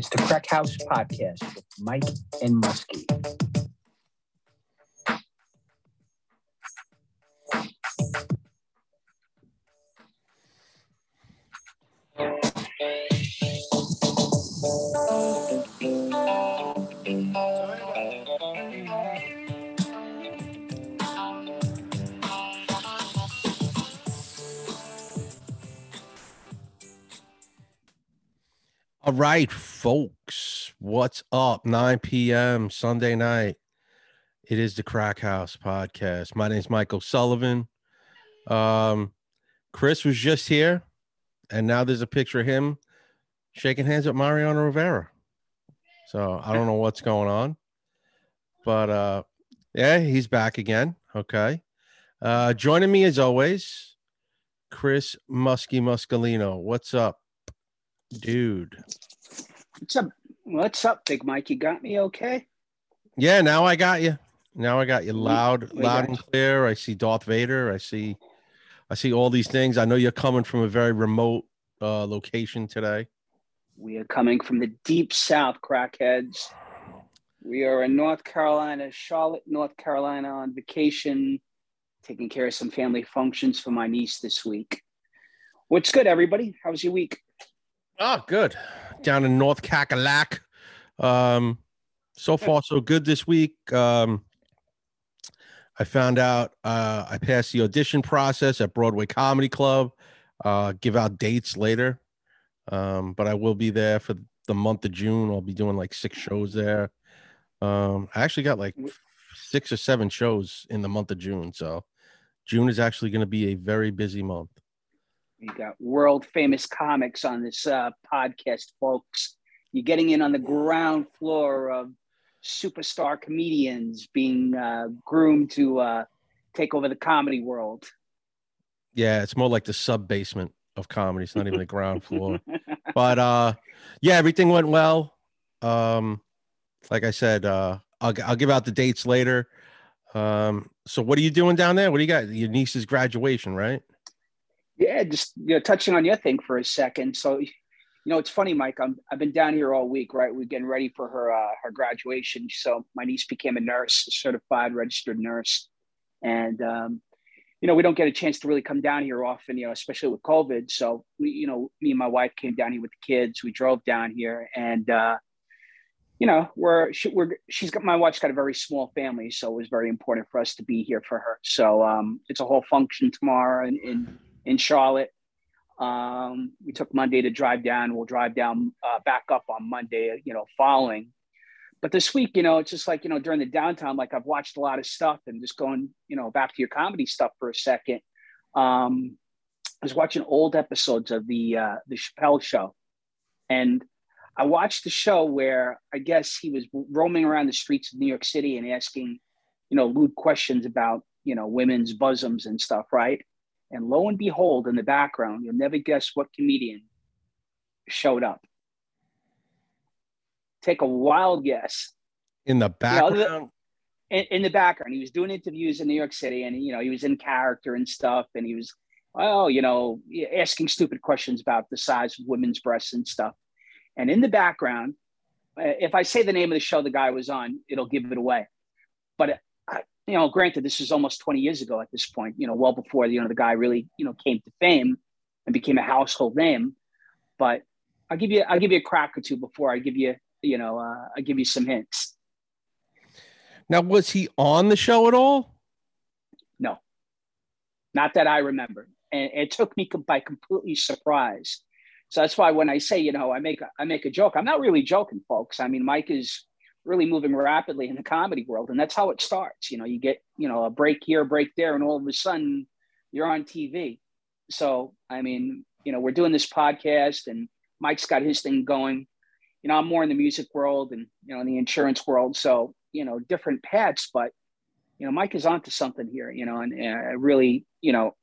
It's the Crack House Podcast with Mike and Muskie. All right, folks, what's up? 9 p.m. Sunday night. It is the Crack House podcast. My name's Michael Sullivan. Um, Chris was just here, and now there's a picture of him shaking hands with Mariano Rivera. So I don't know what's going on, but uh, yeah, he's back again. Okay. Uh, joining me as always, Chris Muskie Muscalino. What's up? Dude. What's up? What's up, Big Mike? You got me okay? Yeah, now I got you. Now I got you loud, We loud got and clear. I see Darth Vader. I see, I see all these things. I know you're coming from a very remote uh, location today. We are coming from the deep south, crackheads. We are in North Carolina, Charlotte, North Carolina, on vacation, taking care of some family functions for my niece this week. What's good, everybody? How was your week? Oh, good. Down in North Cackalack. Um, so far, so good this week. Um, I found out uh, I passed the audition process at Broadway Comedy Club. Uh, give out dates later, um, but I will be there for the month of June. I'll be doing like six shows there. Um, I actually got like six or seven shows in the month of June, so June is actually going to be a very busy month. We got world famous comics on this uh, podcast, folks. You're getting in on the ground floor of superstar comedians being uh, groomed to uh, take over the comedy world. Yeah, it's more like the sub basement of comedy. It's not even the ground floor. But uh yeah, everything went well. Um like I said, uh I'll I'll give out the dates later. Um so what are you doing down there? What do you got? Your niece's graduation, right? Yeah, just you know, touching on your thing for a second. So, you know, it's funny, Mike. I'm I've been down here all week, right? We're getting ready for her uh, her graduation. So my niece became a nurse, a certified registered nurse, and um, you know, we don't get a chance to really come down here often, you know, especially with COVID. So we, you know, me and my wife came down here with the kids. We drove down here, and uh, you know, we're she, we're she's got my wife's got a very small family, so it was very important for us to be here for her. So um, it's a whole function tomorrow and, in, in Charlotte. Um, we took Monday to drive down. We'll drive down uh, back up on Monday, you know, following. But this week, you know, it's just like, you know, during the downtime, like I've watched a lot of stuff and just going, you know, back to your comedy stuff for a second. Um, I was watching old episodes of the uh, the Chappelle show. And I watched the show where I guess he was roaming around the streets of New York City and asking, you know, lewd questions about, you know, women's bosoms and stuff, right? And lo and behold, in the background, you'll never guess what comedian showed up. Take a wild guess. In the You know, background. in, in the background, he was doing interviews in New York City, and you know, he was in character and stuff, and he was, oh, you know, asking stupid questions about the size of women's breasts and stuff. And in the background, uh, if I say the name of the show the guy was on, it'll give it away. But you know, granted, this is almost 20 years ago at this point. You know, well before you know the guy really you know came to fame and became a household name. But I'll give you I'll give you a crack or two before I give you you know uh, I give you some hints. now was he on the show at all? No, not that I remember. And it took me by completely surprise. So that's why when I say, you know, I make a, I make a joke, I'm not really joking, folks. I mean, Mike is really moving rapidly in the comedy world, and that's how it starts. You know, you get, you know, a break here, break there, and all of a sudden you're on TV. So, I mean, you know, we're doing this podcast, and Mike's got his thing going. You know, I'm more in the music world and you know in the insurance world, so you know, different paths. But you know, Mike is onto something here. You know, and, and I really, you know,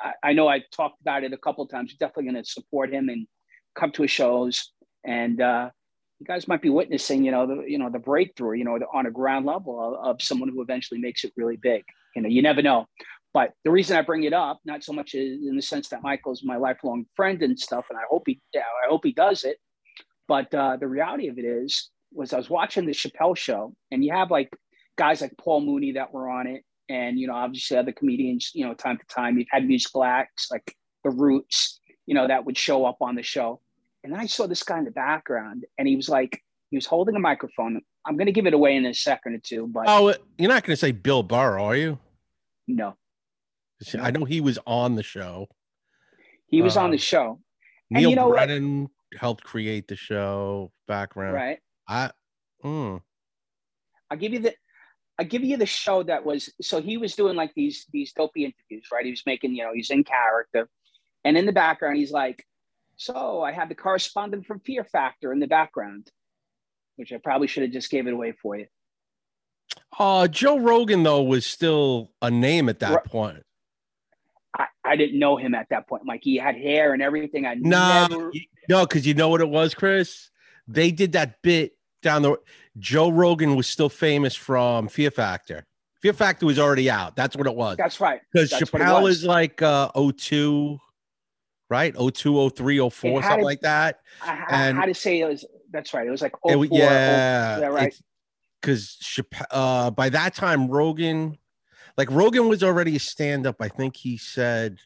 I, I know I've talked about it a couple times. Definitely going to support him and come to his shows. And uh, you guys might be witnessing, you know, the you know the breakthrough, you know, on a ground level of, of someone who eventually makes it really big. You know, you never know. But the reason I bring it up, not so much in the sense that Michael's my lifelong friend and stuff, and I hope he, I hope he does it. But uh, the reality of it is, was I was watching the Chappelle show, and you have like guys like Paul Mooney that were on it, and you know, obviously other comedians. You know, time to time, you've had musical acts like The Roots, you know, that would show up on the show. And then I saw this guy in the background, and he was like, he was holding a microphone. I'm going to give it away in a second or two, but oh, you're not going to say Bill Burr, are you? No, I know he was on the show. He was uh, on the show. Neal you know Brennan what? helped create the show background. Right. I mm. I'll give you the I give you the show that was so he was doing like these these dopey interviews, right? He was making, you know, he's in character. And in the background, he's like, So I had the correspondent from Fear Factor in the background, which I probably should have just gave it away for you. Uh Joe Rogan though was still a name at that right. point. I, I didn't know him at that point. Like he had hair and everything. I no, never... no, because you know what it was, Chris. They did that bit down the. Joe Rogan was still famous from Fear Factor. Fear Factor was already out. That's what it was. That's right. Because Chappelle is like uh 02, right? 02, 03, 04, something to, like that. I, and how to say it was. That's right. It was like 04, it, yeah, 04, right. Because uh, by that time, Rogan like Rogan was already a stand up. I think he said,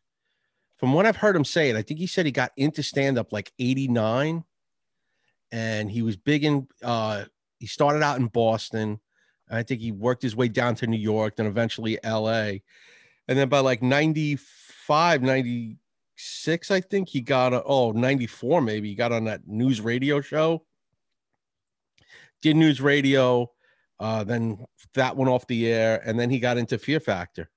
from what I've heard him say it, I think he said he got into stand up like 89 and he was big in, uh, he started out in Boston. I think he worked his way down to New York, then eventually LA. And then by like 95, 96, I think he got, a, oh, 94 maybe, he got on that news radio show. Did news radio uh, then that went off the air, and then he got into Fear Factor.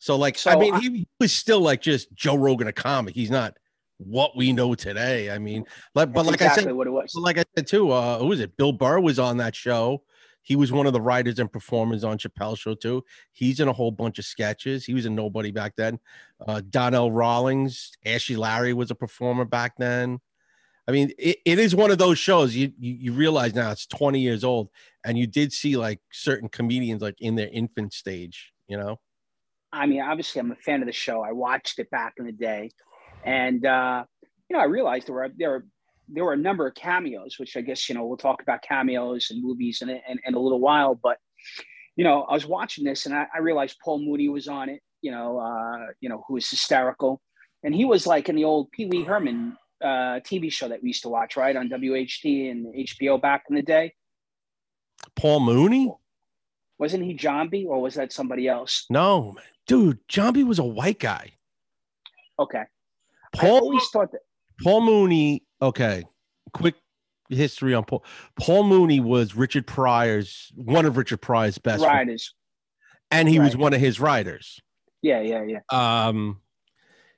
So, like, so I mean, I, he was still like just Joe Rogan, a comic. He's not what we know today. I mean, like, but like exactly I said, what it was. Like I said too, uh, who was it? Bill Burr was on that show. He was one of the writers and performers on Chappelle Show too. He's in a whole bunch of sketches. He was a nobody back then. Uh, Donnell Rawlings, Ashy Larry was a performer back then. I mean, it, it is one of those shows you, you, you realize now it's 20 years old, and you did see like certain comedians like in their infant stage, you know. I mean, obviously, I'm a fan of the show. I watched it back in the day, and uh, you know, I realized there were there were there were a number of cameos, which I guess you know we'll talk about cameos and movies in, in, in a little while. But you know, I was watching this, and I, I realized Paul Mooney was on it. You know, uh, you know, who was hysterical, and he was like in the old Pee Wee Herman uh, TV show that we used to watch, right, on WHT and HBO back in the day. Paul Mooney? Wasn't he Jambi or was that somebody else? No, dude, Jambi was a white guy. Okay. Paul I always thought that Paul Mooney, okay. Quick history on Paul. Paul Mooney was Richard Pryor's one of Richard Pryor's best writers. And he right. was one of his writers. Yeah, yeah, yeah. Um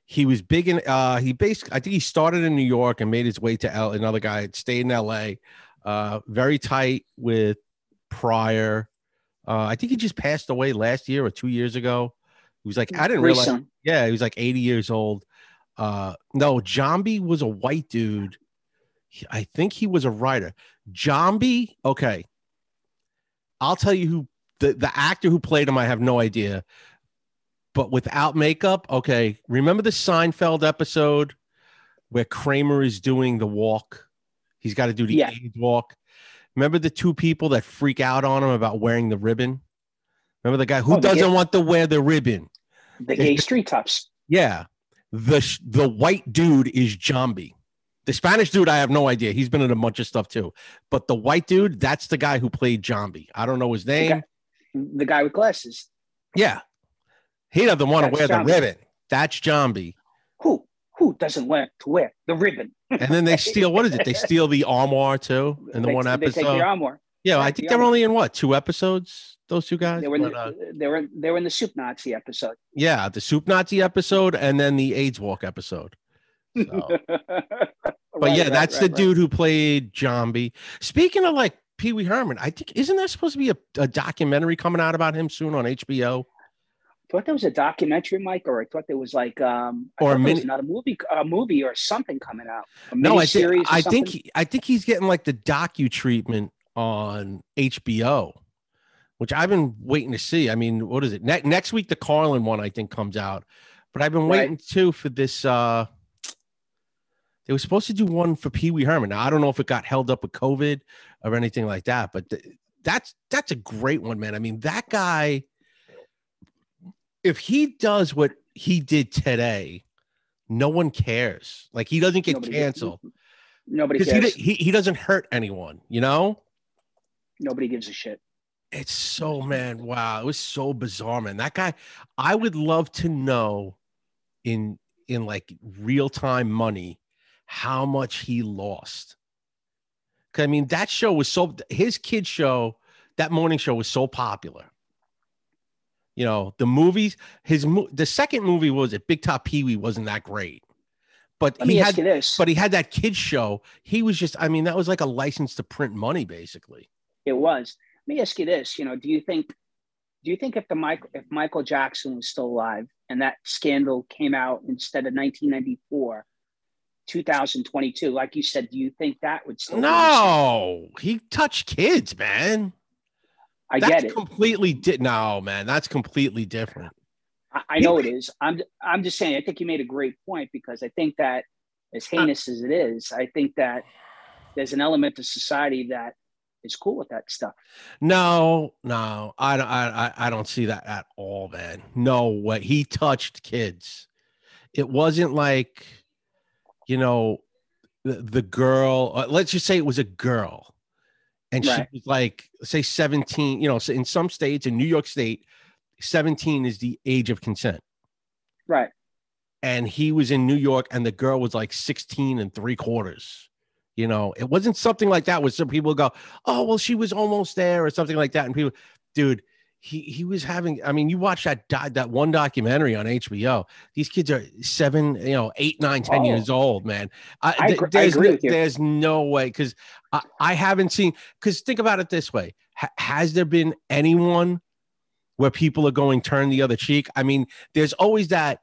he was big in uh he basically i think he started in new york and made his way to l another guy stayed in la uh very tight with Pryor uh i think he just passed away last year or two years ago he was like i didn't realize yeah he was like 80 years old uh no Jambi was a white dude i think he was a writer Jambi okay i'll tell you who the, the actor who played him i have no idea but without makeup. Okay, remember the Seinfeld episode where Kramer is doing the walk? He's got to do the yeah. AIDS walk. Remember the two people that freak out on him about wearing the ribbon? Remember the guy who oh, doesn't gay, want to wear the ribbon? The gay street toughs. Yeah. The the white dude is Jambi. The Spanish dude, I have no idea. He's been in a bunch of stuff too. But the white dude, that's the guy who played Jambi. I don't know his name. The guy, the guy with glasses. Yeah. He doesn't want to wear the ribbon. That's Jambi. Who who doesn't want to wear the ribbon? and then they steal what is it? They steal the armoire too in the they, one episode. They take the armoire. Yeah, I think they're only in what two episodes? Those two guys. They were, in the, uh, they were they were in the Soup Nazi episode. Yeah, the Soup Nazi episode, and then the AIDS Walk episode. So. but right, yeah, right, that's right, the dude who played Jambi. Speaking of like Pee Wee Herman, I think isn't there supposed to be a, a documentary coming out about him soon on HBO? I thought there was a documentary, Mike, or I thought there was like um I or a mini- not a movie, a movie or something coming out. no, I think I think he, I think he's getting like the docu treatment on HBO, which I've been waiting to see. I mean, what is it? Ne- next week the Carlin one I think comes out, but I've been waiting right. too for this uh They were supposed to do one for Pee Wee Herman. Now I don't know if it got held up with COVID or anything like that, but th- that's that's a great one, man. I mean, that guy, if he does what he did today, no one cares. Like he doesn't get Nobody canceled Nobody because he, he he doesn't hurt anyone. You know. Nobody gives a shit. It's so man, wow, it was so bizarre, man. That guy, I would love to know in in like real time money how much he lost. 'Cause, I mean, that show was so his kid show, that morning show was so popular. You know, the movies, his the second movie was it Big Top Pee Wee wasn't that great, but Let he had this. but he had that kids show. He was just, I mean, that was like a license to print money, basically. It was. Let me ask you this. You know, do you think do you think if the Michael if Michael Jackson was still alive and that scandal came out instead of 1994, 2022, like you said, do you think that would still? No, he touched kids, man. I that's get it. Completely di- no, man. That's completely different. I, I know it is. I'm I'm just saying. I think you made a great point because I think that as heinous as it is, I think that there's an element of society that is cool with that stuff. No, no, I don't. I, I don't see that at all, man. No way. He touched kids. It wasn't like, you know, the, the girl. uh, let's just say it was a girl, and Right. she was like, say, seventeen. You know, in some states, in New York State, seventeen is the age of consent. Right. and he was in New York and the girl was like 16 and three quarters. You know, it wasn't something like that where some people go, Oh, well, she was almost there or something like that. And people, dude, he he was having, I mean, you watch that that one documentary on HBO. These kids are seven, you know, eight, nine, ten Oh. years old, man. I, I th- agree- I there's no, there's no way because I, I haven't seen because think about it this way. Ha- has there been anyone where people are going turn the other cheek? I mean, there's always that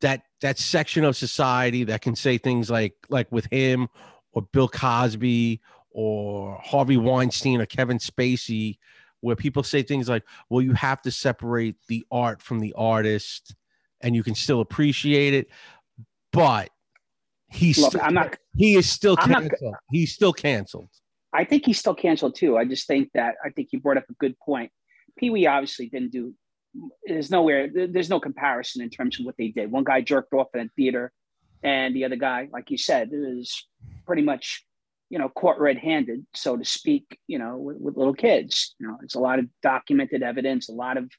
that that section of society that can say things like like with him or Bill Cosby or Harvey Weinstein or Kevin Spacey where people say things like well you have to separate the art from the artist and you can still appreciate it but he's Look, still, I'm not. he is still I'm not- canceled he's still canceled I think he's still canceled too. I just think that I think you brought up a good point. Pee Wee obviously didn't do. There's nowhere. there- There's no comparison in terms of what they did. One guy jerked off in a theater, and the other guy, like you said, is pretty much, you know, caught red-handed, so to speak. You know, with, with little kids. You know, it's a lot of documented evidence. A lot of,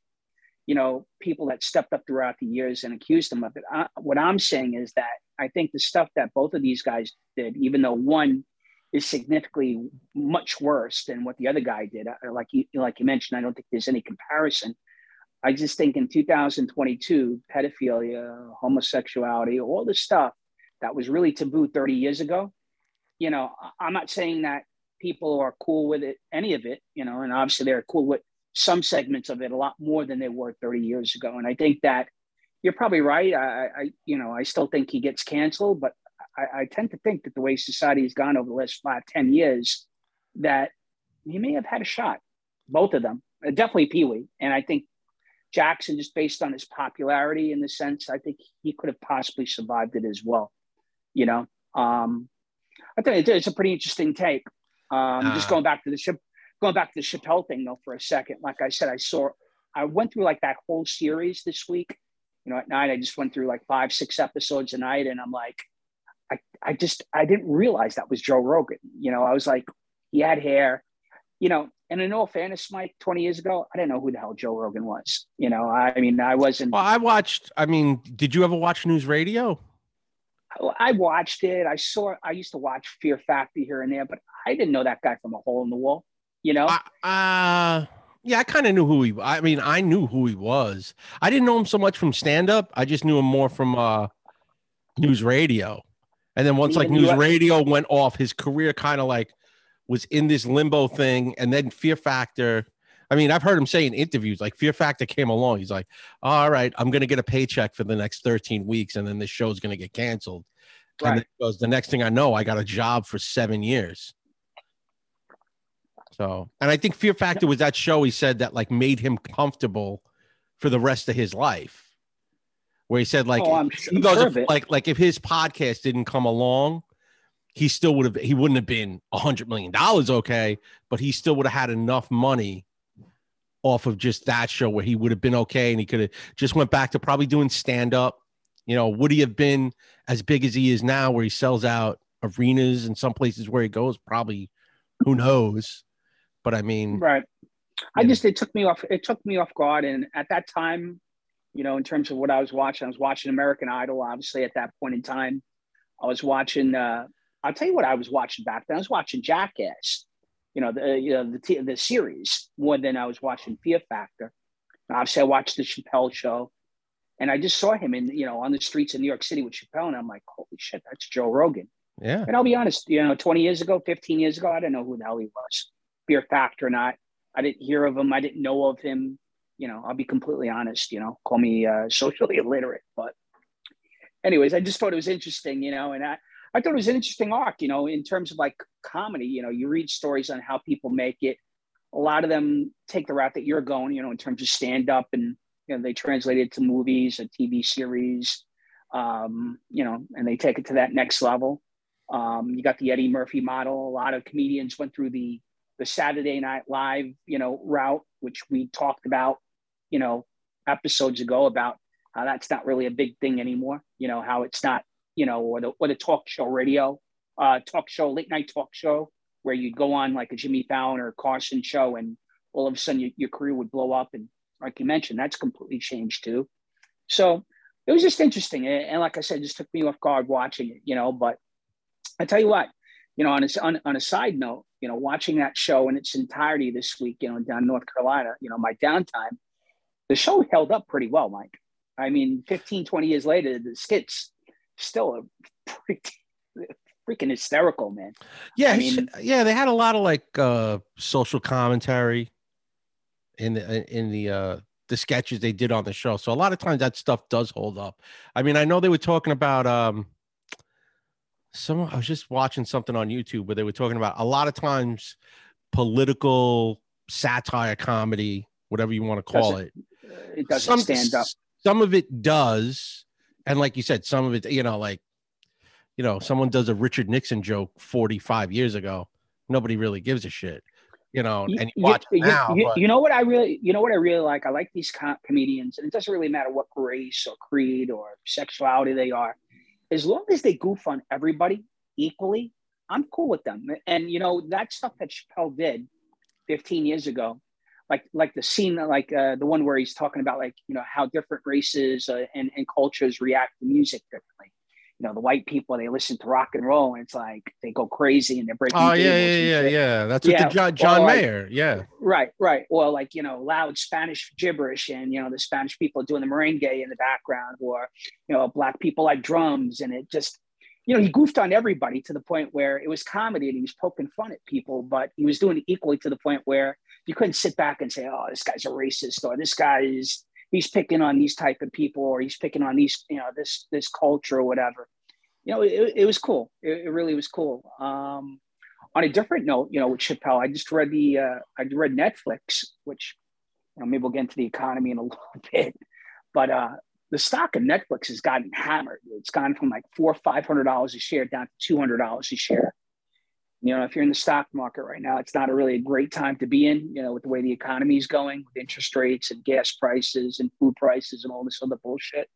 you know, people that stepped up throughout the years and accused them of it. I, what I'm saying is that I think the stuff that both of these guys did, even though one is significantly much worse than what the other guy did. Like you, like you mentioned, I don't think there's any comparison. I just think in 2022, pedophilia, homosexuality, all the stuff that was really taboo 30 years ago. You know, I'm not saying that people are cool with it, any of it, you know, and obviously they're cool with some segments of it a lot more than they were 30 years ago. And I think that you're probably right. I, I you know, I still think he gets canceled, but I, I tend to think that the way society has gone over the last five, ten years, that he may have had a shot, both of them, Uh, definitely Pee Wee. And I think Jackson, just based on his popularity in the sense, I think he could have possibly survived it as well. You know, um, I think it's a pretty interesting take. Um, Just Ah. going back to the ship, going back to the Chappelle thing though for a second. Like I said, I saw, I went through like that whole series this week. You know, at night I just went through like five, six episodes a night, and I'm like, I, I just I didn't realize that was Joe Rogan. You know, I was like, he had hair, you know, and in all fairness, Mike, 20 years ago, I didn't know who the hell Joe Rogan was. You know, I mean, I wasn't well i watched i mean did you ever watch news radio I watched it. I saw I used to watch Fear Factor here and there, but I didn't know that guy from a hole in the wall, you know? I, uh yeah i kind of knew who he i mean i knew who he was i didn't know him so much from stand up i just knew him more from uh news radio and then once like news radio went off his career kind of like was in this limbo thing and then fear factor i mean i've heard him say in interviews like fear factor came along. He's like all right i'm gonna get a paycheck for the next 13 weeks and then this show's gonna get canceled. And Right. then he goes the next thing i know i got a job for seven years. So and i think fear factor was that show he said that like made him comfortable for the rest of his life. Where he said like Oh, I'm sure- he goes sure if- like like if his podcast didn't come along he still would have he wouldn't have been a hundred million dollars okay, but he still would have had enough money off of just that show where he would have been okay and he could have just went back to probably doing stand up. You know, would he have been as big as he is now where he sells out arenas and some places where he goes? Probably who knows? But I mean, right. I just it took me off it took me off guard and at that time, you know, in terms of what I was watching, I was watching American Idol obviously at that point in time. I was watching uh I'll tell you what I was watching back then. I was watching Jackass you know the you know the the series more than I was watching Fear Factor. obviously, I watched the Chappelle show, and I just saw him in you know on the streets of New York City with Chappelle, and I'm like, holy shit, that's Joe Rogan. Yeah. And I'll be honest, you know, 20 years ago, 15 years ago, I didn't know who the hell he was. Fear Factor or not, I didn't hear of him. I didn't know of him. You know, I'll be completely honest. You know, call me uh, socially illiterate, but anyways, I just thought it was interesting. You know, and I I thought it was an interesting arc, you know, in terms of like comedy. You know, you read stories on how people make it. A lot of them take the route that you're going, you know, in terms of stand up and, you know, they translate it to movies, a TV series, um, you know, and they take it to that next level. Um, you got the Eddie Murphy model. A lot of comedians went through the the Saturday Night Live, you know, route, which we talked about, you know, episodes ago about how that's not really a big thing anymore. You know, how it's not you know, or the, or the talk show radio, uh, talk show, late night talk show, where you'd go on like a Jimmy Fallon or Carson show, and all of a sudden you, your career would blow up. And like you mentioned, that's completely changed too. So it was just interesting. And, and like I said, just took me off guard watching it, you know. But I tell you what, you know, on a, on, on a side note, you know, watching that show in its entirety this week, you know, down North Carolina, you know, my downtime, the show held up pretty well, Mike. I mean, 15, 20 years later, the skits still a pretty, freaking hysterical, man. Yeah, I mean, yeah, they had a lot of like uh social commentary in the in the uh the sketches they did on the show. So a lot of times that stuff does hold up. I mean, I know they were talking about um some I was just watching something on YouTube where they were talking about a lot of times political satire comedy, whatever you want to call doesn't, it. It doesn't some, stand up. Some of it does, and like you said, some of it, you know, like, you know, someone does a Richard Nixon joke 45 years ago, nobody really gives a shit, you know, and you watch you, now. You, you, know what I really, you know what I really like? I like these com- comedians, and it doesn't really matter what race or creed or sexuality they are, as long as they goof on everybody equally. I'm cool with them, and you know that stuff that Chappelle did 15 years ago like like the scene like uh, the one where he's talking about like you know how different races uh, and, and cultures react to music differently. You know the white people they listen to rock and roll and it's like they go crazy and they're breaking oh yeah yeah yeah yeah. That's what the john, john like, mayer yeah. right right. Or like you know loud spanish gibberish and you know the spanish people doing the merengue in the background or you know black people like drums and it just you know, he goofed on everybody to the point where it was comedy and he was poking fun at people, but he was doing it equally to the point where you couldn't sit back and say, "Oh, this guy's a racist," or "This guy is he's picking on these type of people," or "He's picking on these, you know, this this culture or whatever." You know, it, it was cool. It, it, really was cool. Um, on a different note, you know, with Chappelle, I just read the uh, I read Netflix, which you know maybe we'll get into the economy in a little bit, but uh, the stock of Netflix has gotten hammered. It's gone from like four, or five hundred dollars a share down to two hundred dollars a share. You know, if you're in the stock market right now, it's not a really a great time to be in. You know, with the way the economy is going, with interest rates and gas prices and food prices and all this other bullshit.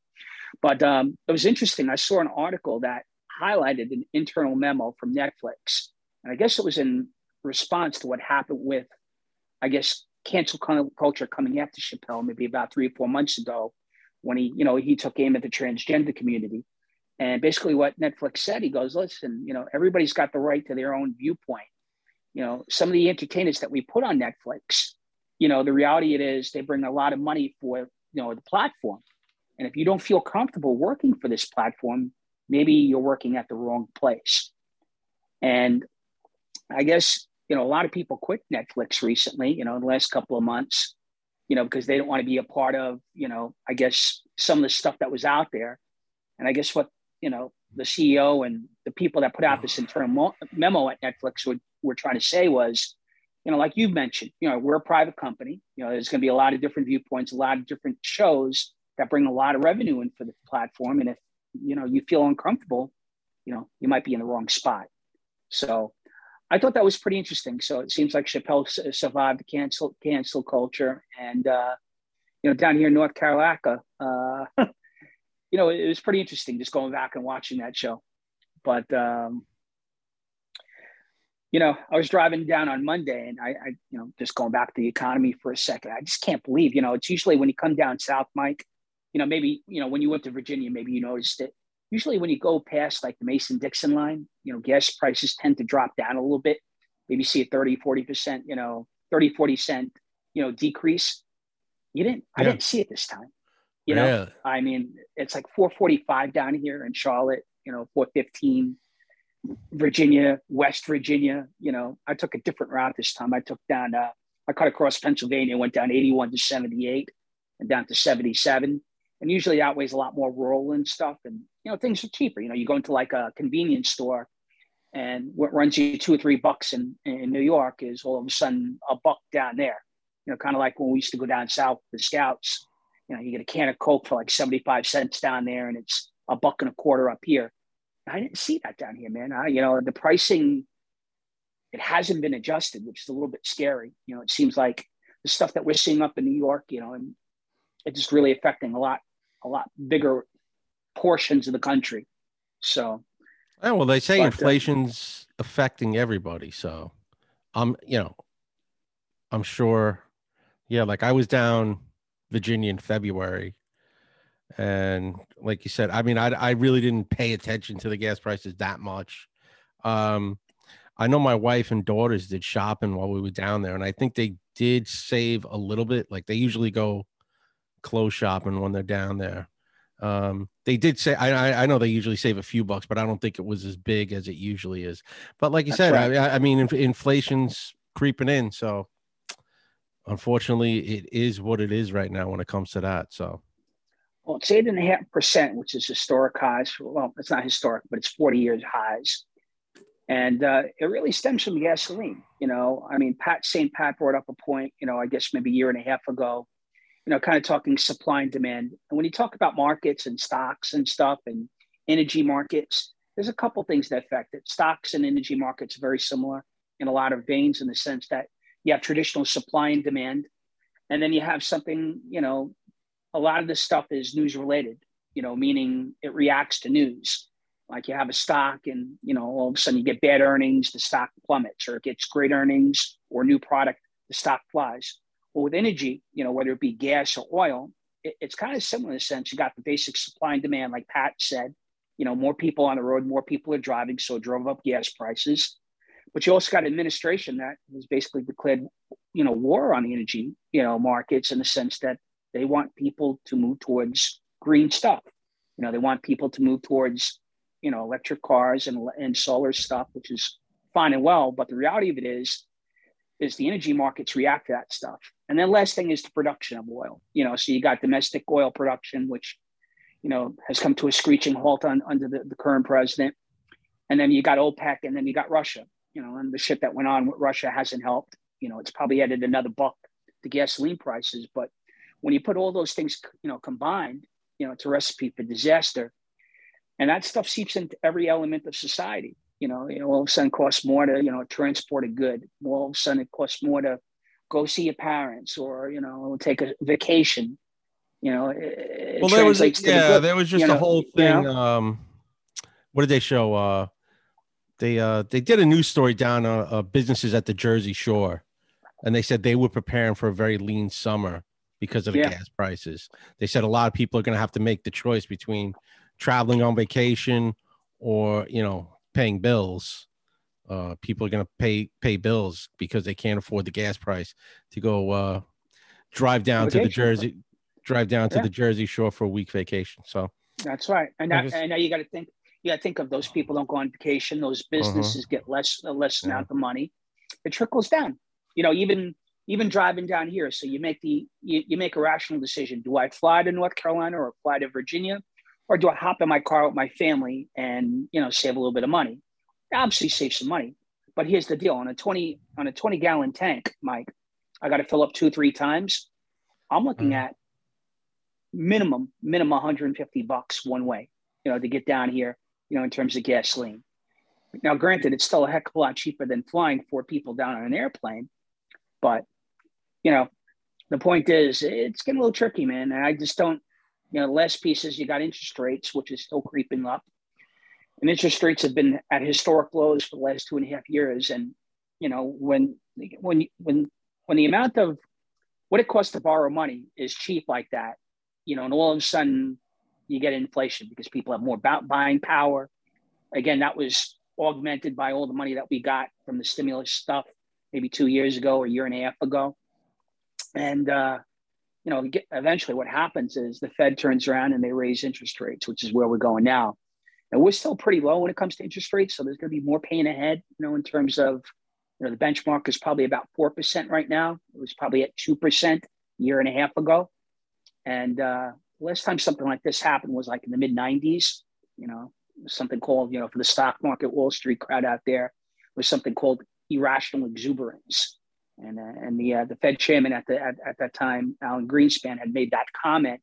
But um, it was interesting. I saw an article that highlighted an internal memo from Netflix, and I guess it was in response to what happened with, I guess, cancel culture coming after Chappelle, maybe about three or four months ago when he, you know, he took aim at the transgender community. And basically what Netflix said, he goes, listen, you know, everybody's got the right to their own viewpoint. You know, some of the entertainers that we put on Netflix, you know, the reality it is they bring a lot of money for, you know, the platform. And if you don't feel comfortable working for this platform, maybe you're working at the wrong place. And I guess, you know, a lot of people quit Netflix recently, you know, in the last couple of months you know, because they don't want to be a part of, you know, I guess some of the stuff that was out there. And I guess what, you know, the CEO and the people that put out this internal memo at Netflix were, were trying to say was, you know, like you mentioned, you know, we're a private company. You know, there's going to be a lot of different viewpoints, a lot of different shows that bring a lot of revenue in for the platform. And if, you know, you feel uncomfortable, you know, you might be in the wrong spot. So I thought that was pretty interesting. So it seems like Chappelle survived the cancel cancel culture, and uh, you know, down here in North Carolina, uh, you know, it was pretty interesting just going back and watching that show. But um, you know, I was driving down on Monday, and I, I, you know, just going back to the economy for a second. I just can't believe, you know, it's usually when you come down south, Mike. You know, maybe you know when you went to Virginia, maybe you noticed it usually when you go past like the Mason Dixon line, you know, gas prices tend to drop down a little bit. Maybe see a 30, 40%, you know, 30, 40 cent, you know, decrease. You didn't, yeah. I didn't see it this time. You know, yeah. I mean, it's like 445 down here in Charlotte, you know, 415, Virginia, West Virginia. You know, I took a different route this time. I took down, uh, I cut across Pennsylvania, went down 81 to 78 and down to 77 and usually outweighs a lot more rural and stuff. And you know, things are cheaper. You know, you go into like a convenience store, and what runs you two or three bucks in in New York is all of a sudden a buck down there. You know, kind of like when we used to go down south with the scouts. You know, you get a can of Coke for like seventy five cents down there, and it's a buck and a quarter up here. I didn't see that down here, man. I, you know, the pricing it hasn't been adjusted, which is a little bit scary. You know, it seems like the stuff that we're seeing up in New York, you know, and it's just really affecting a lot a lot bigger portions of the country. So, well, they say but, uh, inflation's uh, affecting everybody. So, I'm, you know, I'm sure. Yeah, like I was down Virginia in February, and like you said, I mean, I I really didn't pay attention to the gas prices that much. Um, I know my wife and daughters did shopping while we were down there, and I think they did save a little bit. Like they usually go clothes shopping when they're down there. Um, they did say I, I know they usually save a few bucks, but I don't think it was as big as it usually is. But like you That's said, right. I, I mean, inflation's creeping in, so unfortunately, it is what it is right now when it comes to that. So, well, it's eight and a half percent, which is historic highs. Well, it's not historic, but it's forty years highs, and uh, it really stems from gasoline. You know, I mean, Pat St. Pat brought up a point. You know, I guess maybe a year and a half ago you know, kind of talking supply and demand. And when you talk about markets and stocks and stuff and energy markets, there's a couple things that affect it. Stocks and energy markets are very similar in a lot of veins in the sense that you have traditional supply and demand. And then you have something, you know, a lot of this stuff is news related, you know, meaning it reacts to news. Like you have a stock and, you know, all of a sudden you get bad earnings, the stock plummets, or it gets great earnings or new product, the stock flies. Well, with energy, you know, whether it be gas or oil, it, it's kind of similar in a sense. You got the basic supply and demand, like Pat said. You know, more people on the road, more people are driving, so it drove up gas prices. But you also got administration that has basically declared, you know, war on the energy, you know, markets in the sense that they want people to move towards green stuff. You know, they want people to move towards, you know, electric cars and, and solar stuff, which is fine and well. But the reality of it is, is the energy markets react to that stuff. And then last thing is the production of oil. You know, so you got domestic oil production, which, you know, has come to a screeching halt on, under the, the current president. And then you got OPEC and then you got Russia, you know, and the shit that went on with Russia hasn't helped. You know, it's probably added another buck to gasoline prices. But when you put all those things, you know, combined, you know, it's a recipe for disaster. And that stuff seeps into every element of society. You know, you know, all of a sudden costs more to, you know, transport a good. All of a sudden it costs more to go see your parents or, you know, take a vacation. You know, it, well, there was, yeah, there was just you know, a whole thing. You know? Um, what did they show? Uh, they, uh, they did a news story down uh, uh, businesses at the Jersey Shore, and they said they were preparing for a very lean summer because of the yeah. gas prices. They said a lot of people are going to have to make the choice between traveling on vacation or, you know, paying bills. Uh, people are going to pay pay bills because they can't afford the gas price to go uh, drive down vacation. to the Jersey, drive down to yeah. the Jersey Shore for a week vacation. So that's right, and that, just, and now you got to think. To think of those people don't go on vacation. Those uh-huh. businesses uh-huh. get less uh, less yeah. amount of money. It trickles down. You know, even even driving down here. So you make the you, you make a rational decision. Do I fly to North Carolina or fly to Virginia? or do I hop in my car with my family and you know save a little bit of money? Obviously, save some money. But here's the deal: on a twenty on a twenty gallon tank, Mike, I got to fill up two three times. I'm looking mm. at minimum minimum 150 bucks one way, you know, to get down here, you know, in terms of gasoline. Now, granted, it's still a heck of a lot cheaper than flying four people down on an airplane, but you know, the point is, it's getting a little tricky, man. And I just don't, you know, less pieces. You got interest rates, which is still creeping up, and interest rates have been at historic lows for the last two and a half years. And you know, when when when when the amount of what it costs to borrow money is cheap like that, you know, and all of a sudden you get inflation because people have more buying power. Again, that was augmented by all the money that we got from the stimulus stuff maybe two years ago or a year and a half ago. And, uh, you know, eventually what happens is the Fed turns around and they raise interest rates, which is where we're going now. And we're still pretty low when it comes to interest rates. So there's going to be more pain ahead, you know, in terms of, you know, the benchmark is probably about 4% right now. It was probably at 2% a year and a half ago. And uh, last time something like this happened was like in the mid 90s, you know, something called, you know, for the stock market, Wall Street crowd out there was something called irrational exuberance. And, uh, and the, uh, the Fed chairman at, the, at, at that time, Alan Greenspan, had made that comment.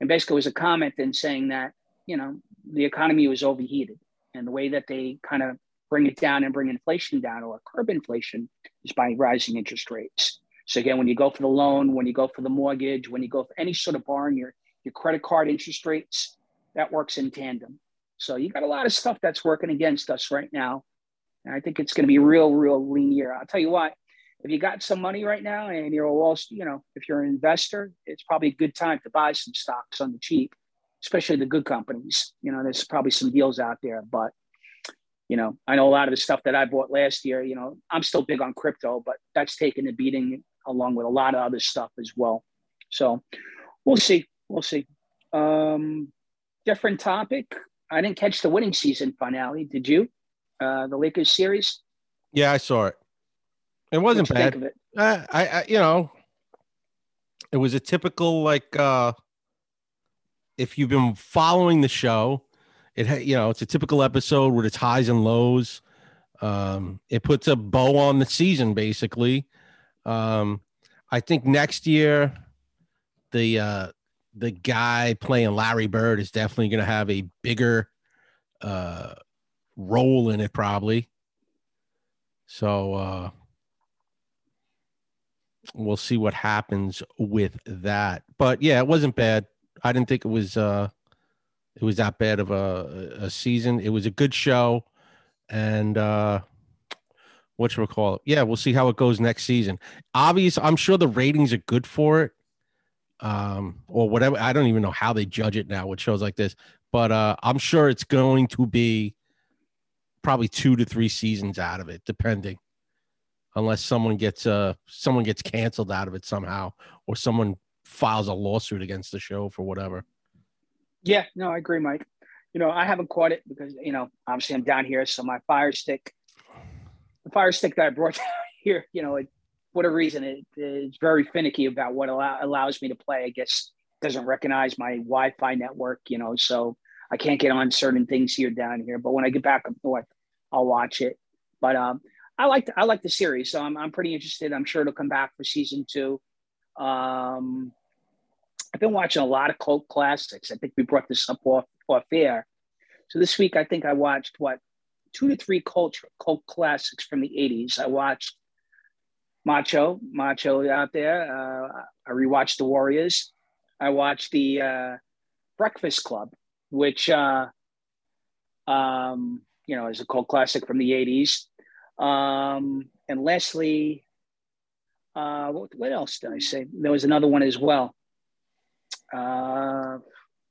And basically, it was a comment in saying that, you know, the economy was overheated. And the way that they kind of bring it down and bring inflation down or curb inflation is by rising interest rates. So again, when you go for the loan, when you go for the mortgage, when you go for any sort of borrowing, your, your credit card interest rates, that works in tandem. So you got a lot of stuff that's working against us right now. And I think it's going to be real, real lean year. I'll tell you what, if you got some money right now and you're a Wall, you know, if you're an investor, it's probably a good time to buy some stocks on the cheap, especially the good companies. You know, there's probably some deals out there, but you know, I know a lot of the stuff that I bought last year, you know, I'm still big on crypto, but that's taken a beating along with a lot of other stuff as well. So we'll see. We'll see. Um, different topic. I didn't catch the winning season finale. Did you? Uh, the Lakers series? Yeah, I saw it. It wasn't bad. It? Uh, I, I, you know, it was a typical like uh if you've been following the show, it you know it's a typical episode with its highs and lows. Um, it puts a bow on the season basically. Um, I think next year the uh, the guy playing Larry Bird is definitely going to have a bigger uh, role in it, probably. So uh, we'll see what happens with that. But yeah, it wasn't bad. I didn't think it was uh, it was that bad of a, a season. It was a good show, and uh, what should we call it? Yeah, we'll see how it goes next season. Obvious, I'm sure the ratings are good for it, um, or whatever. I don't even know how they judge it now with shows like this, but uh, I'm sure it's going to be probably two to three seasons out of it, depending, unless someone gets uh someone gets canceled out of it somehow, or someone files a lawsuit against the show for whatever. Yeah, no, I agree, Mike. You know, I haven't caught it because you know obviously I'm down here, so my fire stick the fire stick that I brought here, you know, it, whatever reason, it is very finicky about what allow, allows me to play. I guess doesn't recognize my Wi-Fi network, you know, so I can't get on certain things here down here. But when I get back up north, I'll watch it. But um, I like I like the series, so I'm I'm pretty interested. I'm sure it'll come back for season two. Um, I've been watching a lot of cult classics. I think we brought this up off off air. So this week, I think I watched what two to three cult, cult classics from the 80s. I watched Macho, Macho out there. Uh, I rewatched The Warriors. I watched the uh, Breakfast Club, which, uh, um, you know, is a cult classic from the 80s. Um, and Leslie, uh, what, what, else did I say? There was another one as well. Uh,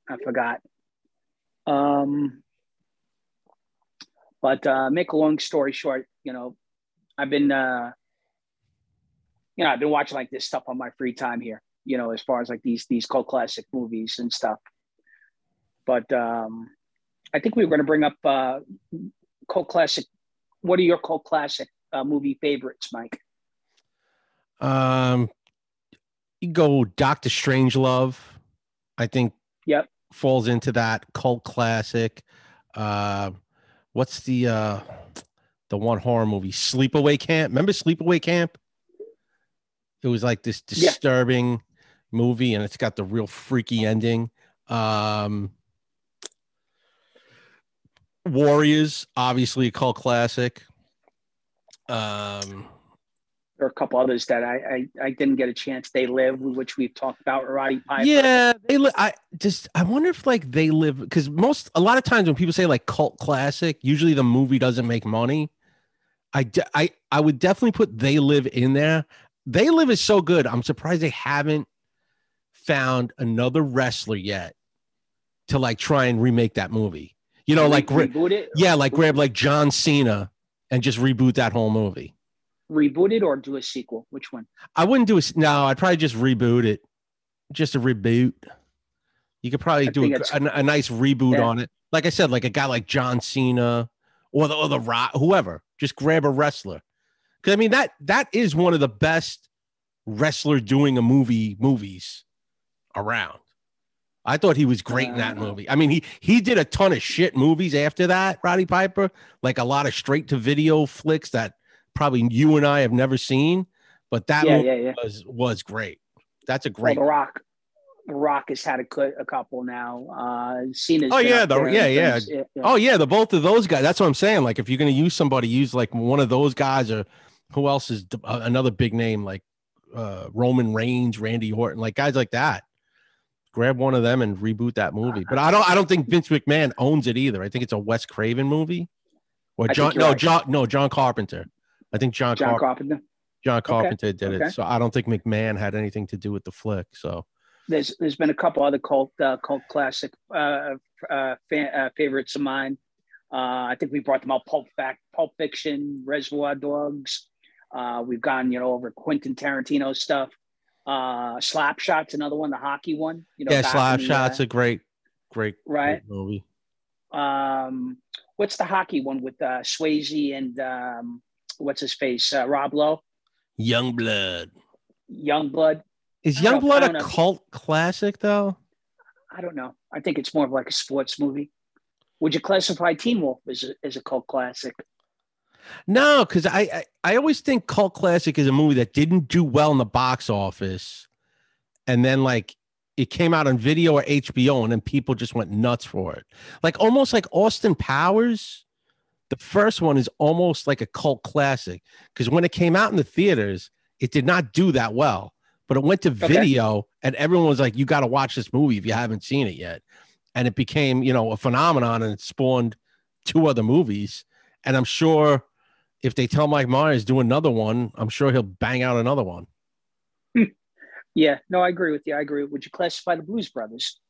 I forgot. Um, but uh, make a long story short, you know, I've been, uh, you know, I've been watching like this stuff on my free time here. You know, as far as like these these cult classic movies and stuff. But um, I think we were going to bring up uh, cult classic. What are your cult classic uh, movie favorites, Mike? Um, you go Doctor Strangelove. I think. Yep. Falls into that cult classic. Uh, what's the uh the one horror movie sleepaway camp remember sleepaway camp it was like this disturbing yeah. movie and it's got the real freaky ending um Warriors, obviously a cult classic. Um, there are a couple others that I, I, I didn't get a chance. They live, which we've talked about. Roddy Piper. Yeah, they li- I just I wonder if like they live because most a lot of times when people say like cult classic, usually the movie doesn't make money. I de- I I would definitely put They Live in there. They Live is so good. I'm surprised they haven't found another wrestler yet to like try and remake that movie. You know, Re- like gra- reboot it. yeah, like grab like John Cena and just reboot that whole movie. reboot it or do a sequel. Which one? I wouldn't do a no. I'd probably just reboot it, just a reboot. You could probably I do a, a, a nice reboot Yeah. on it. Like I said, like a guy like John Cena or the or the Rock, whoever. Just grab a wrestler. Because I mean that that is one of the best wrestler doing a movie movies around. I thought he was great in that movie. I mean, he he did a ton of shit movies after that, Roddy Piper, like a lot of straight to video flicks that probably you and I have never seen. But that yeah, yeah, yeah. was was great. That's a Well, great. the Rock. The Rock has had a, a couple now. Uh, Cena's Oh, yeah, the- yeah, and yeah. things. yeah, yeah. Oh yeah, the both of those guys. That's what I'm saying. Like if you're gonna use somebody, use like one of those guys, or who else is uh, another big name like uh, Roman Reigns, Randy Orton, like guys like that. Grab one of them and reboot that movie. But I don't. I don't think Vince McMahon owns it either. I think it's a Wes Craven movie. Or John? No, right. John. No, John Carpenter. I think John. John Car- Carpenter. John Carpenter did okay. it. So I don't think McMahon had anything to do with the flick. So There's there's been a couple other cult uh, cult classic uh, uh, fan, uh, favorites of mine. Uh, I think we brought them out. Pulp Fact, Pulp Fiction, Reservoir Dogs. Uh, we've gone you know over Quentin Tarantino stuff. Uh, Slap Shots, another one, the hockey one. You know, yeah, back Slap in the, uh, Shots a great, great, Right. great movie. um, what's the hockey one with uh, Swayze and um, what's his face, uh, Rob Lowe, Young Blood. Young Blood. Is I don't know- Youngblood I a don't know. cult classic though? I don't know. I think it's more of like a sports movie. Would you classify Teen Wolf as a, as a cult classic? No, because I, I I always think cult classic is a movie that didn't do well in the box office, and then like it came out on video or HBO, and then people just went nuts for it. Like almost like Austin Powers. The first one is almost like a cult classic because when it came out in the theaters, it did not do that well. But it went to video, and everyone was like, "You got to watch this movie if you haven't seen it yet." And it became, you know, a phenomenon, and it spawned two other movies. And I'm sure if they tell Mike Myers do another one, I'm sure he'll bang out another one. Yeah, no, I agree with you. I agree. Would you classify the Blues Brothers?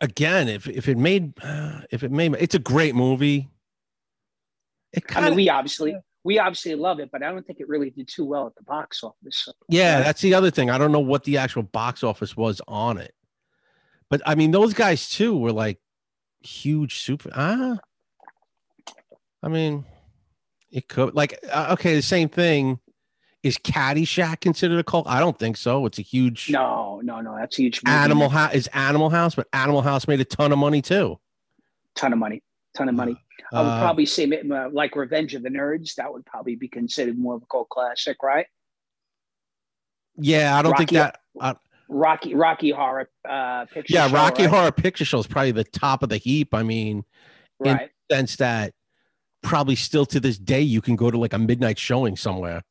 Again, if if it made uh, if it made it's a great movie. It I kind mean, of we obviously we obviously love it, but I don't think it really did too well at the box office. yeah, that's the other thing. I don't know what the actual box office was on it, but I mean those guys too were like huge super. Ah, I mean, it could like uh, okay, the same thing. Is Caddyshack considered a cult? I don't think so. It's a huge No, no, no. That's a huge movie. Animal House. Is Animal House, but Animal House made a ton of money too. ton of money, ton of money. I would Uh, probably say uh, like Revenge of the Nerds. That would probably be considered more of a cult classic, right? Yeah, I don't think that. Uh, Rocky Rocky Horror uh, Picture. yeah, Show, Rocky right? Horror Picture Show is probably the top of the heap. I mean, in- Right. sense that probably still to this day you can go to like a midnight showing somewhere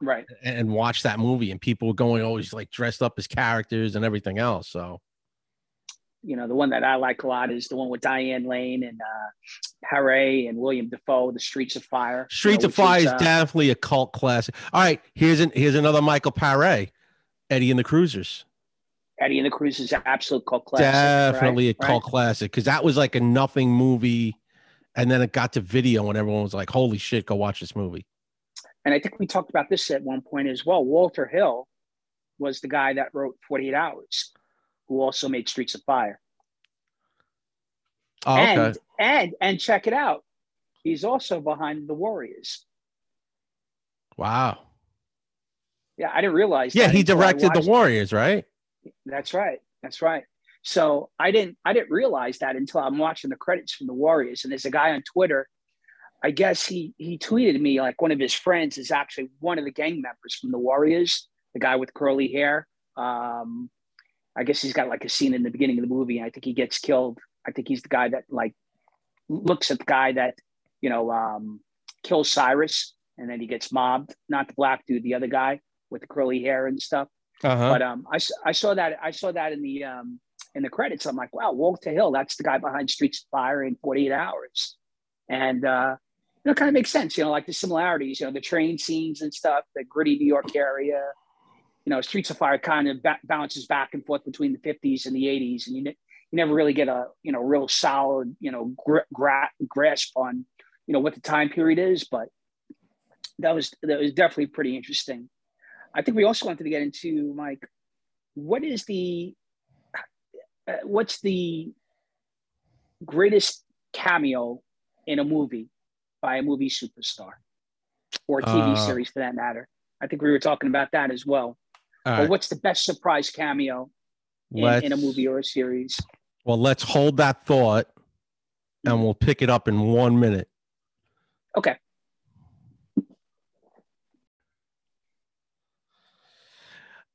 Right. and watch that movie, and people going always like dressed up as characters and everything else. So You know, the one that I like a lot is the one with Diane Lane and uh, Harry and William Dafoe, The Streets of Fire. you Streets know, of Fire is uh, definitely a cult classic. All right, here's an here's another Michael Paré, Eddie and the Cruisers. Eddie and the cruisers is an absolute cult classic. definitely right? a cult classic because that was like a nothing movie, and then it got to video, and everyone was like, "Holy shit, go watch this movie." And I think we talked about this at one point as well. Walter Hill was the guy that wrote 48 Hours, who also made Streets of Fire. Oh, okay. And and and check it out. He's also behind the Warriors. wow. Yeah, I didn't realize. Yeah, he directed the Warriors, right? That's right. That's right. So I didn't I didn't realize that until I'm watching the credits from the Warriors. And there's a guy on Twitter. I guess he he tweeted me like one of his friends is actually one of the gang members from the Warriors, the guy with curly hair. Um, I guess he's got like a scene in the beginning of the movie. I think he gets killed. I think he's the guy that like looks at the guy that you know um, kills Cyrus, and then he gets mobbed. Not the black dude, the other guy with the curly hair and stuff. Uh-huh. But um, I, I saw that I saw that in the um, in the credits. I'm like, wow, Walter Hill, that's the guy behind Streets of Fire in 48 Hours, and uh, know, kind of makes sense. You know, like the similarities. You know, the train scenes and stuff, the gritty New York area. You know, Streets of Fire kind of ba- bounces back and forth between the 50s and the 80s, and you ne- you never really get a you know real solid you know gra- grasp on you know what the time period is. But that was that was definitely pretty interesting. I think we also wanted to get into Mike. What is the uh, what's the greatest cameo in a movie by a movie superstar or TV Uh, series for that matter? I think we were talking about that as well. All Or what's the best surprise cameo in, in a movie or a series? Well, let's hold that thought and we'll pick it up in one minute. Okay.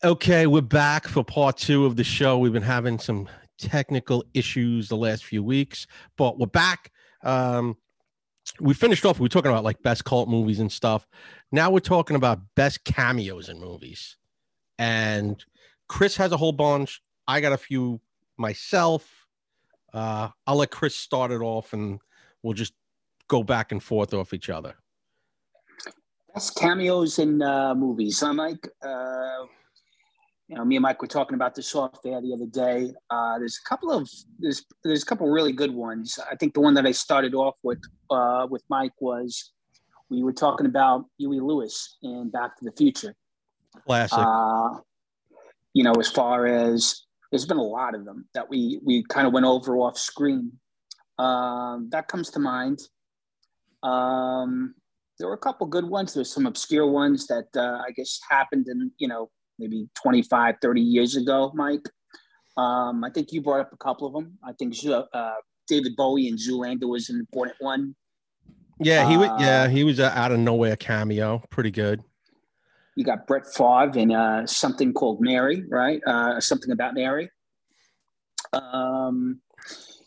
Okay, we're back for part two of the show. We've been having some technical issues the last few weeks, but we're back. Um, we finished off, we were talking about like best cult movies and stuff. Now we're talking about best cameos in movies. And Chris has a whole bunch. I got a few myself. Uh, I'll let Chris start it off and we'll just go back and forth off each other. Best cameos in uh, movies. I'm like, uh, you know, me and Mike were talking about this off there the other day. Uh, there's a couple of there's there's a couple of really good ones. I think the one that I started off with uh, with Mike was we were talking about Huey Lewis in Back to the Future. Classic. Uh, you know, as far as there's been a lot of them that we we kind of went over off screen. Um, that comes to mind. Um, there were a couple good ones. There's some obscure ones that uh, I guess happened in you know maybe 25, 30 years ago, Mike. Um, I think you brought up a couple of them. I think uh, David Bowie and Zoolander was an important one. yeah, he was. uh, Yeah, he was out of nowhere cameo. Pretty good. You got Brett Favre in uh, something called Mary, right? Uh, something about Mary. Um,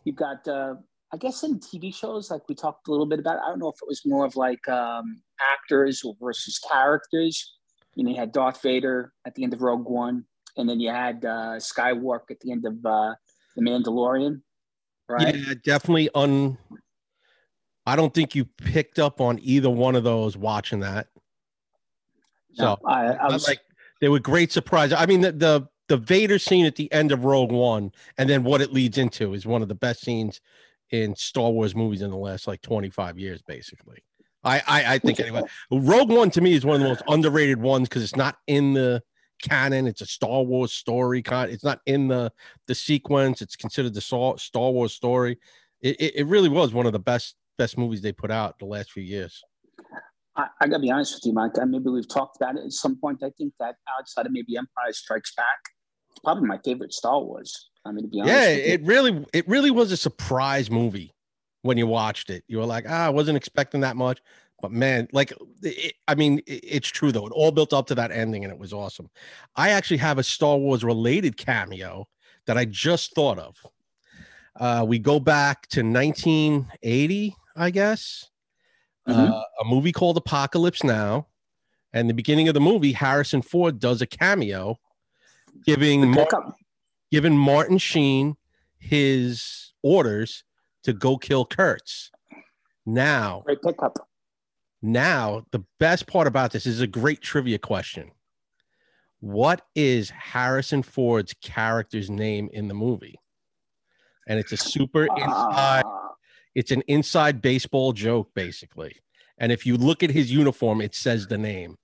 you've got, uh, I guess, in TV shows, like we talked a little bit about. I don't know if it was more of like um, actors versus characters. You know, you had Darth Vader at the end of Rogue One, and then you had uh, Skywalker at the end of uh, The Mandalorian, right? Yeah, definitely un. I don't think you picked up on either one of those watching that. So No, I, I I was like they were great surprises. I mean, the, the the Vader scene at the end of Rogue One, and then what it leads into is one of the best scenes in Star Wars movies in the last like 25 years, basically. I I, I think anyway. Rogue One to me is one of the most underrated ones because it's not in the canon. It's a Star Wars story. Con- It's not in the the sequence. It's considered the Star Wars story. It, it, it really was one of the best best movies they put out the last few years. I, I gotta be honest with you, Mike. Maybe we've talked about it at some point. I think that outside of maybe Empire Strikes Back, it's probably my favorite Star Wars. I mean, to be honest. Yeah, it really it really was a surprise movie when you watched it. You were like, ah, I wasn't expecting that much. But man, like, it, I mean, it, it's true though. It all built up to that ending, and it was awesome. I actually have a Star Wars related cameo that I just thought of. Uh, we go back to 1980, I guess. Mhm. Uh, a movie called Apocalypse Now, and the beginning of the movie, Harrison Ford does a cameo, giving giving Martin Sheen his orders to go kill Kurtz. Now, Great pickup. now the best part about this is a great trivia question. What is Harrison Ford's character's name in the movie? And it's a super inside, Ah, it's an inside baseball joke, basically. And if you look at his uniform, it says the name.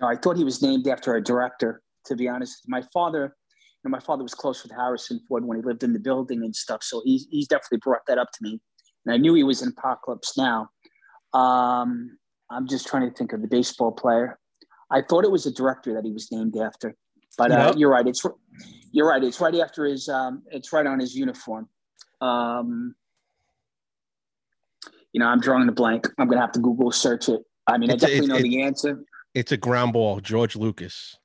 no, I thought he was named after a director. To be honest, my father, know, my father was close with Harrison Ford when he lived in the building and stuff. So he's he's definitely brought that up to me, and I knew he was in Apocalypse Now. Um, I'm just trying to think of the baseball player. I thought it was a director that he was named after, but uh, Yep. you're right. It's you're right. It's right after his. Um, it's right on his uniform. Um, you know, I'm drawing a blank. I'm gonna have to Google search it. I mean, It's- I definitely it's- know the answer. It's a ground ball, George Lucas.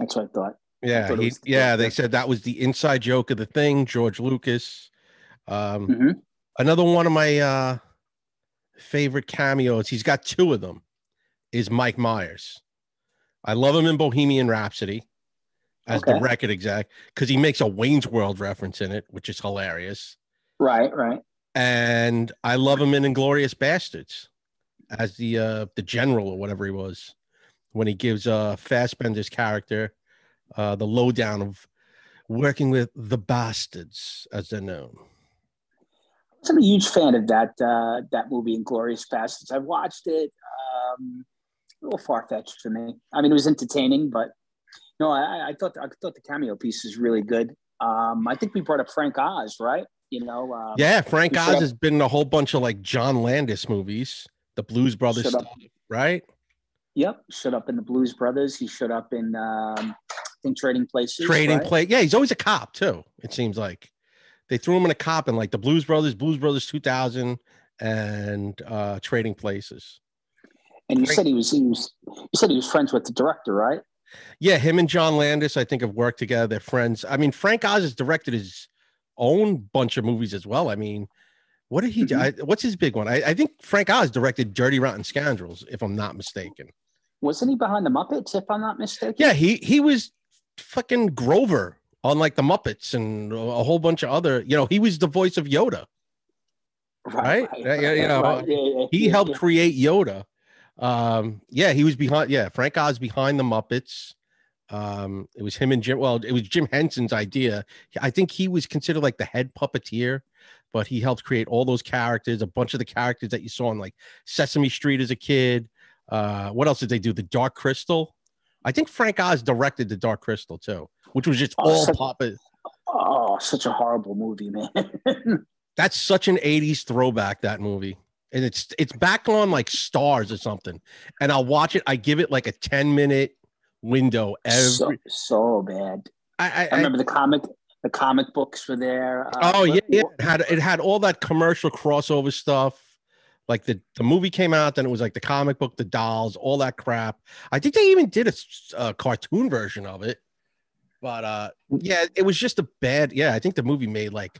That's what I thought. Yeah, he, was yeah. They said that was the inside joke of the thing. George Lucas. Um, Mhm. Another one of my uh, favorite cameos, he's got two of them, is Mike Myers. I love him in Bohemian Rhapsody as the record exec because he makes a Wayne's World reference in it, which is hilarious. Right, right. And I love him in Inglourious Basterds as the uh, the general or whatever he was when he gives uh, Fassbender's character uh, the lowdown of working with the bastards, as they're known. I'm a huge fan of that uh, that movie, Inglourious Basterds. I watched it. Um, a little far fetched for me. I mean, it was entertaining, but no, I, I thought I thought the cameo piece is really good. Um, I think we brought up Frank Oz, right? You know, um, Yeah, Frank Oz up- has been in a whole bunch of like John Landis movies, the Blues Brothers stuff, right? Yep, showed up in the Blues Brothers. He showed up in um, I think Trading Places. Trading right? play. Yeah, he's always a cop too. It seems like they threw him in a cop in like the Blues Brothers, Blues Brothers 2000, and uh Trading Places. And you Frank- said he was he was you said he was friends with the director, right? Yeah, him and John Landis, I think, have worked together. They're friends. I mean, Frank Oz has directed his own bunch of movies as well. I mean, what did he do? I, what's his big one? I, I think Frank Oz directed Dirty Rotten Scoundrels, if I'm not mistaken. Wasn't he behind the Muppets, if I'm not mistaken? Yeah, he he was fucking Grover on like the Muppets and a whole bunch of other. You know, he was the voice of Yoda. right? Yeah, yeah, you know, Yeah, yeah, He helped create Yoda. Um, yeah, he was behind. Yeah, Frank Oz behind the Muppets. Um, it was him and Jim. Well, it was Jim Henson's idea. I think he was considered like the head puppeteer, but he helped create all those characters. A bunch of the characters that you saw on like Sesame Street as a kid. Uh, what else did they do? The Dark Crystal. I think Frank Oz directed the Dark Crystal too, which was just Oh, all such- puppet. Oh, such a horrible movie, man. That's such an 80s throwback, that movie. And it's it's back on like stars or something. And I'll watch it. I give it like a 10 minute window every so, so bad. I, I, I remember the comic the comic books were there. Uh, oh yeah, what- yeah. It had it had all that commercial crossover stuff. Like the, the movie came out, then it was like the comic book, the dolls, all that crap. I think they even did a cartoon version of it. But uh yeah, it was just a bad. Yeah, I think the movie made like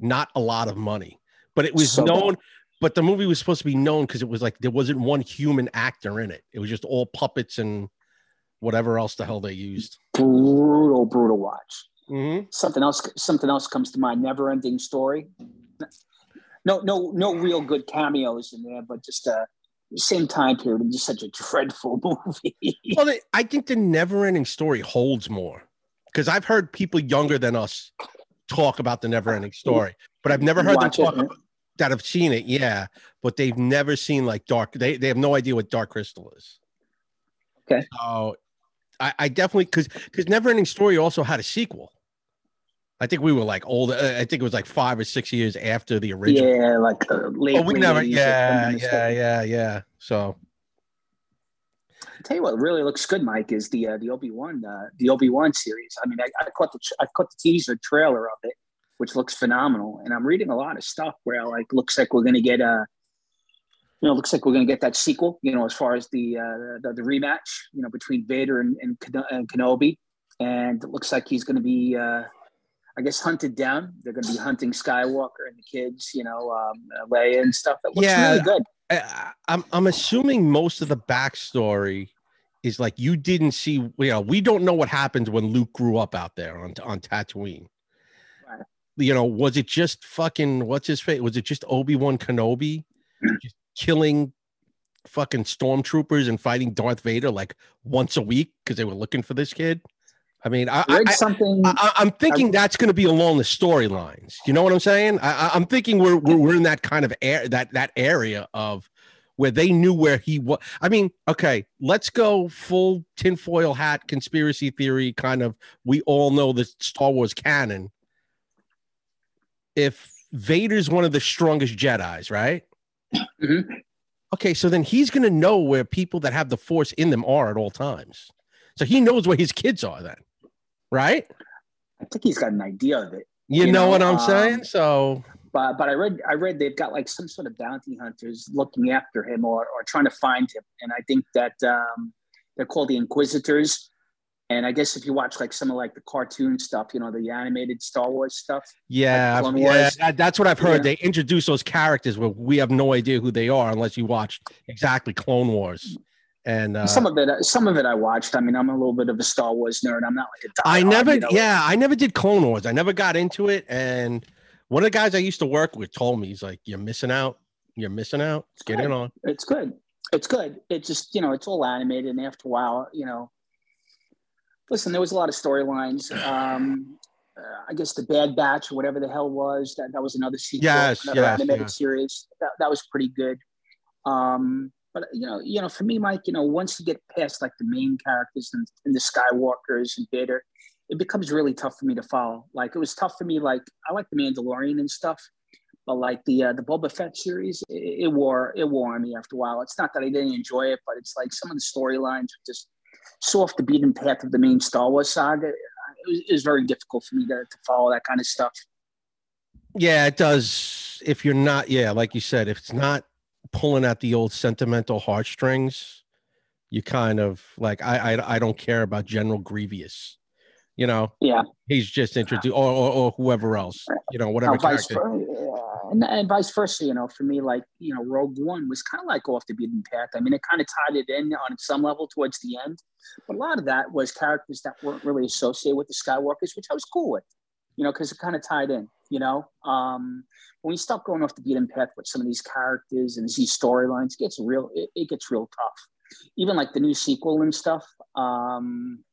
not a lot of money, but it was So known. bad. But the movie was supposed to be known because it was like there wasn't one human actor in it. It was just all puppets and whatever else the hell they used. brutal, brutal watch. Mhm. Something else something else comes to mind. Never ending story. No, no, no real good cameos in there, but just uh same time period and just such a dreadful movie. Well, I think the never-ending story holds more because I've heard people younger than us talk about the never-ending story, but I've never heard them Watch it, talk yeah. about, that have seen it. Yeah, but they've never seen like Dark. They they have no idea what Dark Crystal is. Okay. So I, I definitely because because never-ending story also had a sequel. I think we were like old. uh, I think it was like five or six years after the original. Yeah, like uh, late. Oh, we never. 80s, if I'm Yeah, yeah, yeah, yeah. So I'll tell you what really looks good, Mike, is the uh, the Obi Wan uh, the Obi Wan series. I mean, I, I caught the I caught the teaser trailer of it, which looks phenomenal. And I'm reading a lot of stuff where like looks like we're gonna get a, you know, looks like we're gonna get that sequel. You know, as far as the uh, the, the rematch, you know, between Vader and and, Ken- and Kenobi, and it looks like he's gonna be. Uh, I guess hunted down. They're going to be hunting Skywalker and the kids, you know, um, Leia and stuff. That looks Yeah. really good. I, I'm I'm assuming most of the backstory is like you didn't see. You know, we don't know what happens when Luke grew up out there on on Tatooine. Right. You know, was it just fucking what's his face? Was it just Obi Wan Kenobi just killing fucking stormtroopers and fighting Darth Vader like once a week because they were looking for this kid? I mean, I, I I, something. I, I'm thinking that's going to be along the storylines. You know what I'm saying? I, I- I'm thinking we're, we're we're in that kind of air that that area of where they knew where he was. I mean, okay, let's go full tinfoil hat conspiracy theory kind of. We all know the Star Wars canon. If Vader's one of the strongest Jedi's, right? Mhm. Okay, so then he's going to know where people that have the Force in them are at all times. So he knows where his kids are then, right? I think he's got an idea of it. You, You know, know, what I'm um, saying? So But but I read I read they've got like some sort of bounty hunters looking after him or, or trying to find him. And I think that um, they're called the Inquisitors. And I guess if you watch like some of like the cartoon stuff, you know, the animated Star Wars stuff. Yeah, Clone yeah, that- that's what I've heard. Yeah. They introduce those characters, where we have no idea who they are unless you watch exactly Clone Wars. And uh, some of it, some of it I watched. I mean, I'm a little bit of a Star Wars nerd. I'm not like a. I never, you know, yeah, I never did Clone Wars. I never got into it. And one of the guys I used to work with told me, he's like, "You're missing out. You're missing out. Get in on." It's good. It's good. It's just you know, it's all animated, and after a while, you know. Listen, there was a lot of storylines. Um, uh, I guess the Bad Batch or whatever the hell was that that was another sequel, Yes, another yes, animated yes. series. That that was pretty good. Um, but you know, you know, for me, Mike, you know, once you get past like the main characters and, and the Skywalkers and Vader, it becomes really tough for me to follow. Like it was tough for me. Like I like the Mandalorian and stuff, but like the uh, the Boba Fett series, it, it wore it wore on me after a while. It's not that I didn't enjoy it, but it's like some of the storylines were just so off the beaten path of the main Star Wars saga. It was, it was very difficult for me to, to follow that kind of stuff. Yeah, it does. If you're not, yeah, like you said, if it's not pulling at the old sentimental heartstrings, you kind of like I I, I don't care about General Grievous. You know, Yeah, he's just introduced, or, or, or whoever else. You know, whatever Now, vice ver- uh, and, and vice versa. You know, for me, like you know, Rogue One was kind of like off the beaten path. I mean, it kind of tied it in on some level towards the end, but a lot of that was characters that weren't really associated with the Skywalkers, which I was cool with. You know, because it kind of tied in. You know, um, when you start going off the beaten path with some of these characters and these storylines, it gets real. It, it gets real tough. Even like the new sequel and stuff. Um,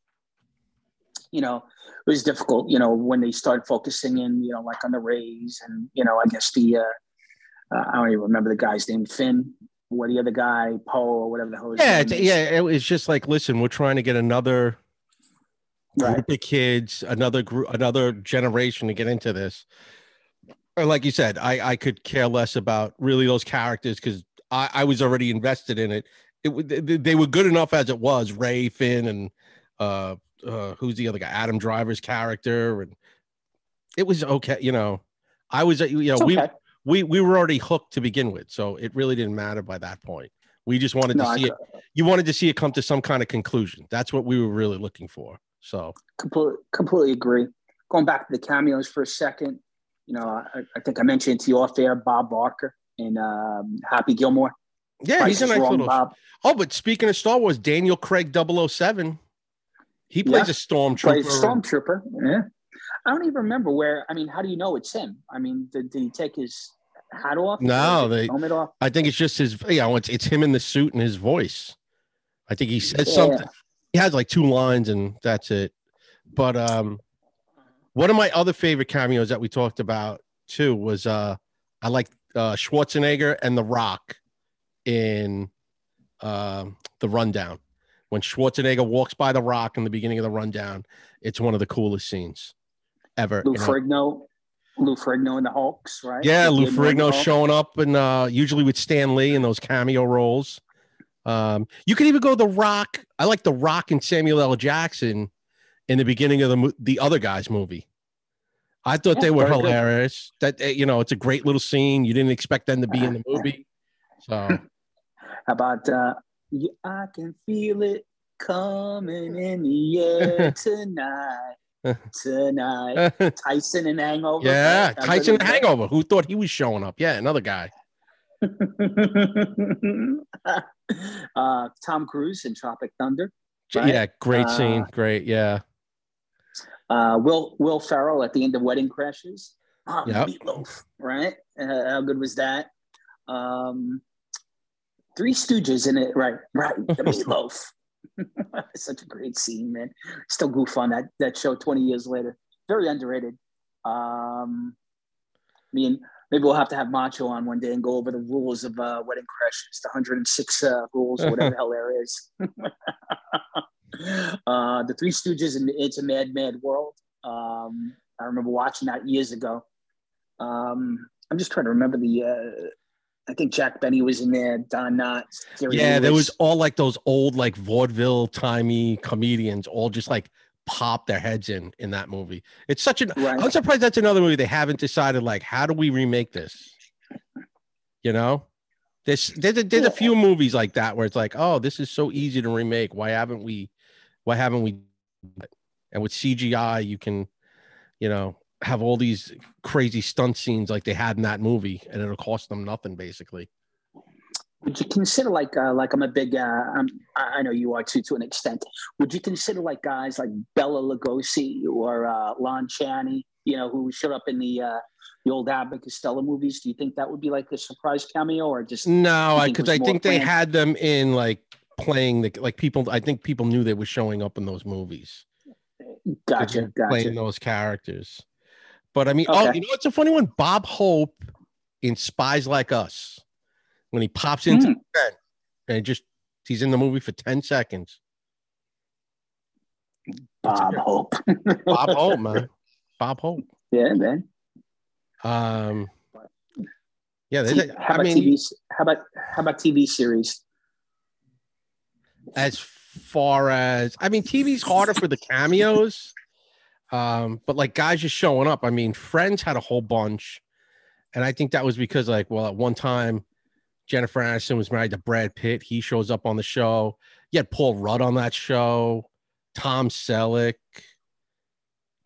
you know, it was difficult, you know, when they started focusing in, you know, like on the Reys and, you know, I guess the, uh, uh, I don't even remember the guy's name, Finn, or the other guy, Poe, or whatever the hell Yeah, yeah. It was just like, listen, we're trying to get another Right. group of kids, another group, another generation to get into this. Or like you said, I I could care less about really those characters because I I was already invested in it. It they, were good enough as it was. Rey Finn and uh uh who's the other guy? Adam Driver's character and it was okay. You know, I was you know It's we we we were already hooked to begin with, so it really didn't matter by that point. We just wanted No, to see it. You wanted to see it come to some kind of conclusion. That's what we were really looking for. So completely, completely agree. Going back to the cameos for a second, you know, I, I think I mentioned to you off air Bob Barker and um, Happy Gilmore. yeah, Price he's a nice Wrong, little. Bob. Oh, but speaking of Star Wars, Daniel Craig 007, he plays Yeah. a stormtrooper. Plays Stormtrooper. Yeah. I don't even remember where. I mean, how do you know it's him? I mean, did, did he take his hat off? No, they- helmet off. I think it's just his. You know, it's it's him in the suit and his voice. I think he said Yeah. something. He has like two lines and that's it. But um, one of my other favorite cameos that we talked about too was uh, I like uh Schwarzenegger and The Rock in um the rundown. When Schwarzenegger walks by The Rock in the beginning of the rundown, it's one of the coolest scenes ever. Lou? Ferrigno, Lou Ferrigno and the Hulks, right? Yeah, Lou Ferrigno showing up and uh usually with Stan Lee in those cameo roles. Um, you could even go The Rock. I like The Rock and Samuel L. Jackson in the beginning of the the other guy's movie. I thought Yeah, they were very good. hilarious. That uh, you know, it's a great little scene. You didn't expect them to be in the movie. So How about uh, "Yeah, I can feel it coming in the air tonight, tonight. Tyson and Hangover. yeah, right? Tyson that? Hangover. Who thought he was showing up? Yeah, another guy. uh, Tom Cruise in Tropic Thunder. Right. Yeah, great scene. Uh, Great. Yeah. Uh, Will Will Ferrell at the end of Wedding Crashers. Oh, Yep. Meatloaf, right? Uh, how good was that? Um, Three Stooges in it, right? Right, the Meatloaf. Such a great scene, man. Still goof on that that show twenty years later. Very underrated. Um, I mean, maybe we'll have to have Macho on one day and go over the rules of uh, Wedding Crashers, the 106 uh, rules, whatever the hell there is. uh, the Three Stooges and It's a Mad, Mad World. Um, I remember watching that years ago. Um, I'm just trying to remember the. Uh, I think Jack Benny was in there. Don Knotts. Jerry Yeah, there was all like those old like vaudeville timey comedians all just like pop their heads in in that movie. It's such an Right. I'm surprised that's another movie they haven't decided like how do we remake this? You know? There's there's a, there's a few movies like that where it's like, "Oh, this is so easy to remake. Why haven't we why haven't we And with CGI, you can, you know, have all these crazy stunt scenes like they had in that movie, and it'll cost them nothing basically. Would you consider like uh, like I'm a big uh, I'm, I know you are too to an extent. Would you consider like guys like Bela Lugosi or uh, Lon Chaney, you know, who showed up in the uh, the old Abbott Costello movies? Do you think that would be like a surprise cameo or just no? Because I, I think they had them in like playing the like people. I think people knew they were showing up in those movies. Gotcha, gotcha. Playing those characters. But I mean, oh, okay. oh, you know, it's a funny one. Bob Hope in Spies Like Us when he pops into mm. the tent and just he's in the movie for 10 seconds. Bob Hope. Bob Hope, man. Bob Hope. Yeah, man. Um yeah, T- how I about mean, TV, how about how about TV series? As far as I mean, TV's harder for the cameos. Um, but like guys just showing up. I mean, Friends had a whole bunch, and I think that was because like, well, at one time, Jennifer Aniston was married to Brad Pitt. He shows up on the show. You had Paul Rudd on that show. Tom Selleck.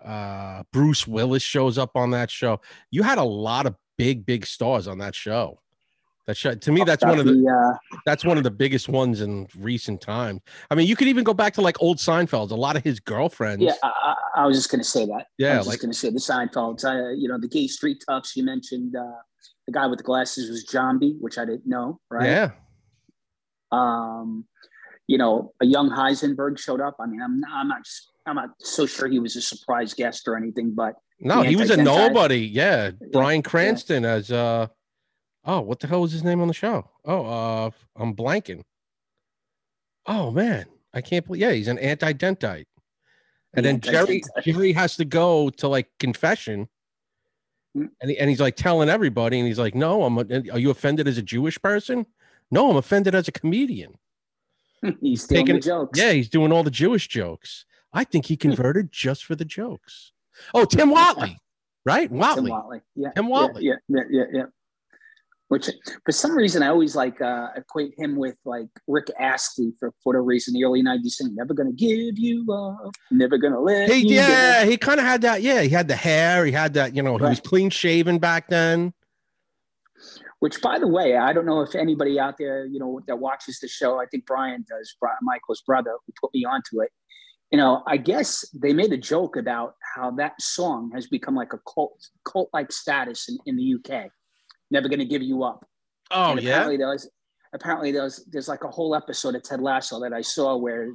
Uh, Bruce Willis shows up on that show. You had a lot of big, big stars on that show. That show, to me, that's one of the uh, that's one of the biggest ones in recent times. I mean, you could even go back to like old Seinfeld. A lot of his girlfriends. Yeah, I, I was just going to say that. Yeah, I was like, just going to say the Seinfelds. Uh, you know, the gay street toughs. You mentioned uh, the guy with the glasses was Jambi, which I didn't know. Right. Yeah. Um, you know, a young Heisenberg showed up. I mean, I'm I'm not I'm not so sure he was a surprise guest or anything, but no, he was a nobody. Yeah, Bryan Cranston yeah. as uh Oh, what the hell was his name on the show? Oh, uh, I'm blanking. Oh man, I can't believe. Yeah, he's an anti-dentite. And then Jerry Jerry has to go to like confession. And he, and he's like telling everybody, and he's like, "No, I'm. A, are you offended as a Jewish person? No, I'm offended as a comedian." he's taking jokes. Yeah, he's doing all the Jewish jokes. I think he converted just for the jokes. Oh, Tim Whatley, right? Whatley. Tim Whatley. Yeah. Tim Whatley. Yeah, yeah, yeah, yeah which for some reason I always like uh, equate him with like Rick Astley for whatever reason. The early '90s saying "Never gonna give you up, never gonna let." Hey, yeah, he kind of had that. Yeah, he had the hair. He had that. You know, he right. was clean shaven back then. Which, by the way, I don't know if anybody out there, you know, that watches the show. I think Brian does. Michael's brother, who put me onto it. You know, I guess they made a joke about how that song has become like a cult, cult-like status in, in the UK never going to give you up. Oh and yeah. Apparently there was apparently there's there's like a whole episode of Ted Lasso that I saw where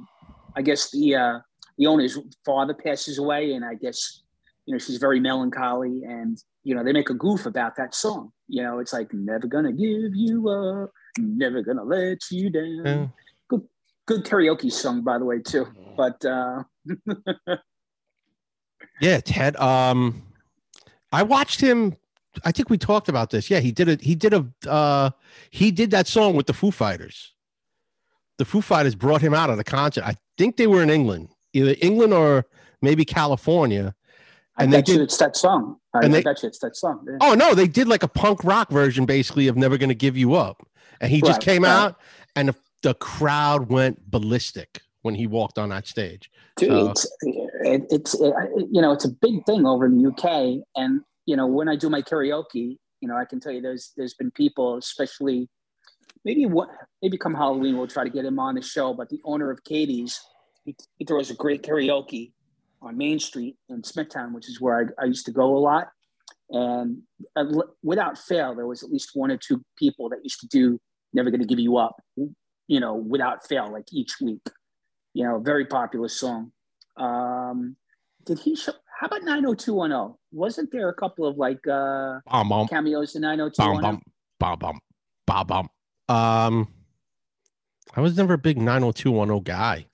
I guess the uh, the owner's father passes away, and I guess you know she's very melancholy, and you know they make a goof about that song. You know, it's like never gonna give you up, never gonna let you down. Yeah. Good good karaoke song, by the way, too. But uh, yeah, Ted. Um, I watched him I think we talked about this. Yeah, he did it. He did a uh, he did that song with the Foo Fighters. The Foo Fighters brought him out of the concert. I think they were in England, either England or maybe California. And I bet they did, you it's that song. I, and they, I bet you it's that song. Yeah. Oh no, they did like a punk rock version, basically of "Never Gonna Give You Up," and he just came right. out, and the, the, crowd went ballistic when he walked on that stage. Dude, so, it's, it, it's it, you know it's a big thing over in the UK, and you know, when I do my karaoke, you know, I can tell you there's there's been people, especially maybe what maybe come Halloween we'll try to get him on the show. But the owner of Katie's, he, he throws a great karaoke on Main Street in Smithtown, which is where I, I used to go a lot. And uh, without fail, there was at least one or two people that used to do "Never Gonna Give You Up," you know, without fail, like each week. You know, very popular song. Um, did he show? How about 90210? Wasn't there a couple of like uh bum, bum. cameos in 90210? Bum, bum, bum, bum, Um, I was never a big 90210 guy.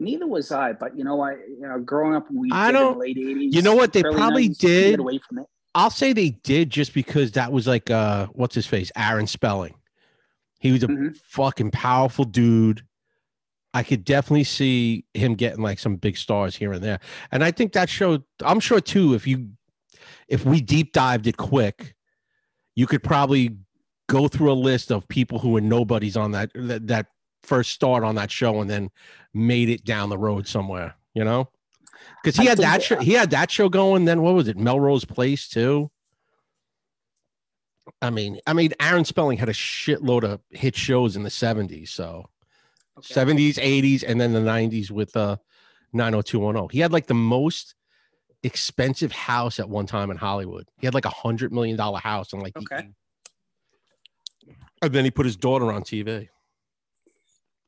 Neither was I, but you know, I you know, growing up, we I don't. late 80s. You know what? They probably 90s, did. Away from it. I'll say they did just because that was like uh, what's his face, Aaron Spelling. He was a mm-hmm. fucking powerful dude. I could definitely see him getting like some big stars here and there. And I think that show, I'm sure too, if you if we deep dived it quick, you could probably go through a list of people who were nobodies on that that, that first start on that show and then made it down the road somewhere, you know? because he I had that that- show. He had that show going. Then what was it? Melrose Place too. I mean, I mean, Aaron Spelling had a shitload of hit shows in the '70s. So Okay. '70s, '80s, and then the '90s with uh 90210. He had like the most expensive house at one time in Hollywood. He had like a hundred million dollar house, and like, he- Okay. and then he put his daughter on TV.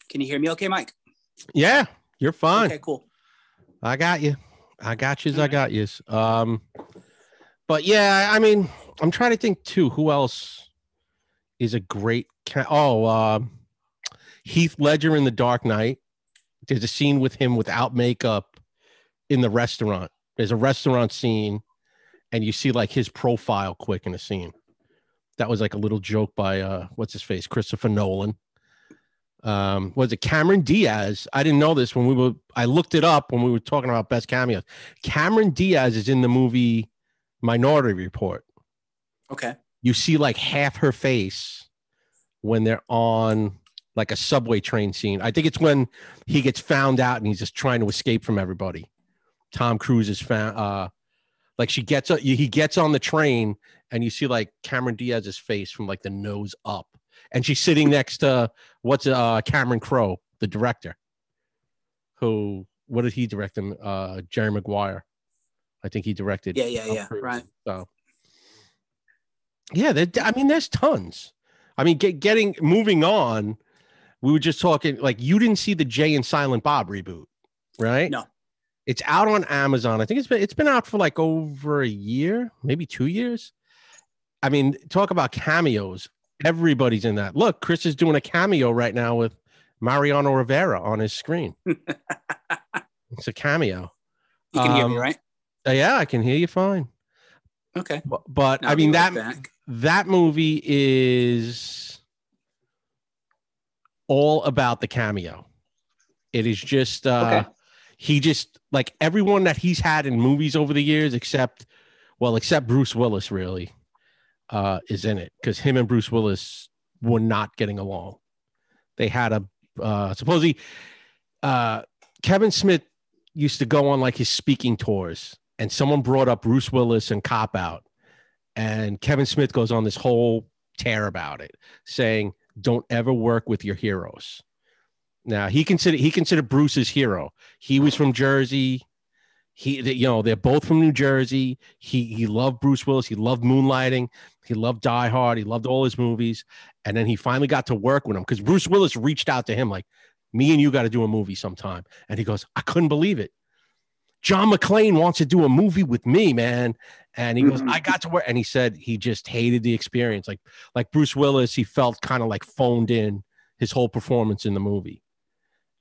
Can you hear me okay, Mike? Yeah, you're fine. Okay, cool. I got you. I got yous. I got yous. Um, but yeah, I mean, I'm trying to think too. Who else is a great? Ca- oh, um, Heath Ledger in The Dark Knight. There's a scene with him without makeup in the restaurant. There's a restaurant scene, and you see like his profile quick in the scene. That was like a little joke by uh, what's his face, Christopher Nolan um was it Cameron Diaz? I didn't know this when we were I looked it up when we were talking about best cameos. Cameron Diaz is in the movie Minority Report. Okay. You see like half her face when they're on like a subway train scene. I think it's when he gets found out and he's just trying to escape from everybody. Tom Cruise is found uh like she gets he gets on the train and you see like Cameron Diaz's face from like the nose up and she's sitting next to what's uh Cameron Crowe, the director. Who what did he direct him? Uh Jerry Maguire. I think he directed. Yeah, yeah, Tom yeah. Cruise. Right. So yeah, I mean, there's tons. I mean, get, getting moving on. We were just talking like you didn't see the Jay and Silent Bob reboot, right? No. It's out on Amazon. I think it's been it's been out for like over a year, maybe two years. I mean, talk about cameos. Everybody's in that. Look, Chris is doing a cameo right now with Mariano Rivera on his screen. it's a cameo. You can hear me, Um, right? Uh, yeah, I can hear you fine. Okay. But, but I mean that back. that movie is all about the cameo. It is just uh Okay. he just like everyone that he's had in movies over the years except well except Bruce Willis really uh is in it cuz him and Bruce Willis were not getting along. They had a uh supposedly uh Kevin Smith used to go on like his speaking tours and someone brought up Bruce Willis and Cop Out and Kevin Smith goes on this whole tear about it, saying, "Don't ever work with your heroes." Now he considered he considered Bruce his hero. He was from Jersey. He, you know, they're both from New Jersey. He he loved Bruce Willis. He loved Moonlighting. He loved Die Hard. He loved all his movies. And then he finally got to work with him because Bruce Willis reached out to him like, "Me and you got to do a movie sometime." And he goes, "I couldn't believe it." John McClane wants to do a movie with me, man. And he goes, Mhm. I got to work. And he said he just hated the experience. Like, like Bruce Willis, he felt kind of like phoned in his whole performance in the movie.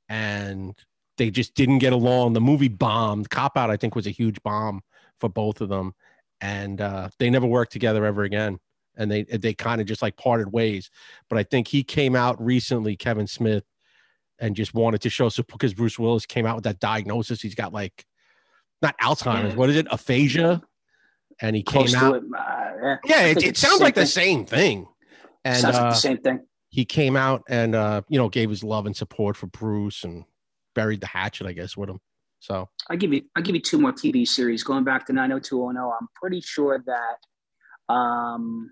And they just didn't get along. The movie bombed. Cop Out, I think, was a huge bomb for both of them. And uh, they never worked together ever again. And they they kind of just like parted ways. But I think he came out recently, Kevin Smith, and just wanted to show so because Bruce Willis came out with that diagnosis. He's got like not Alzheimer's, what is it? Aphasia. And he Close came out. it. Uh, yeah. It, it sounds like the same thing. And Sounds like uh, the same thing. he came out and uh, you know gave his love and support for Bruce and buried the hatchet, I guess, with him. So I'll give you I'll give you two more TV series going back to 90210. I'm pretty sure that um,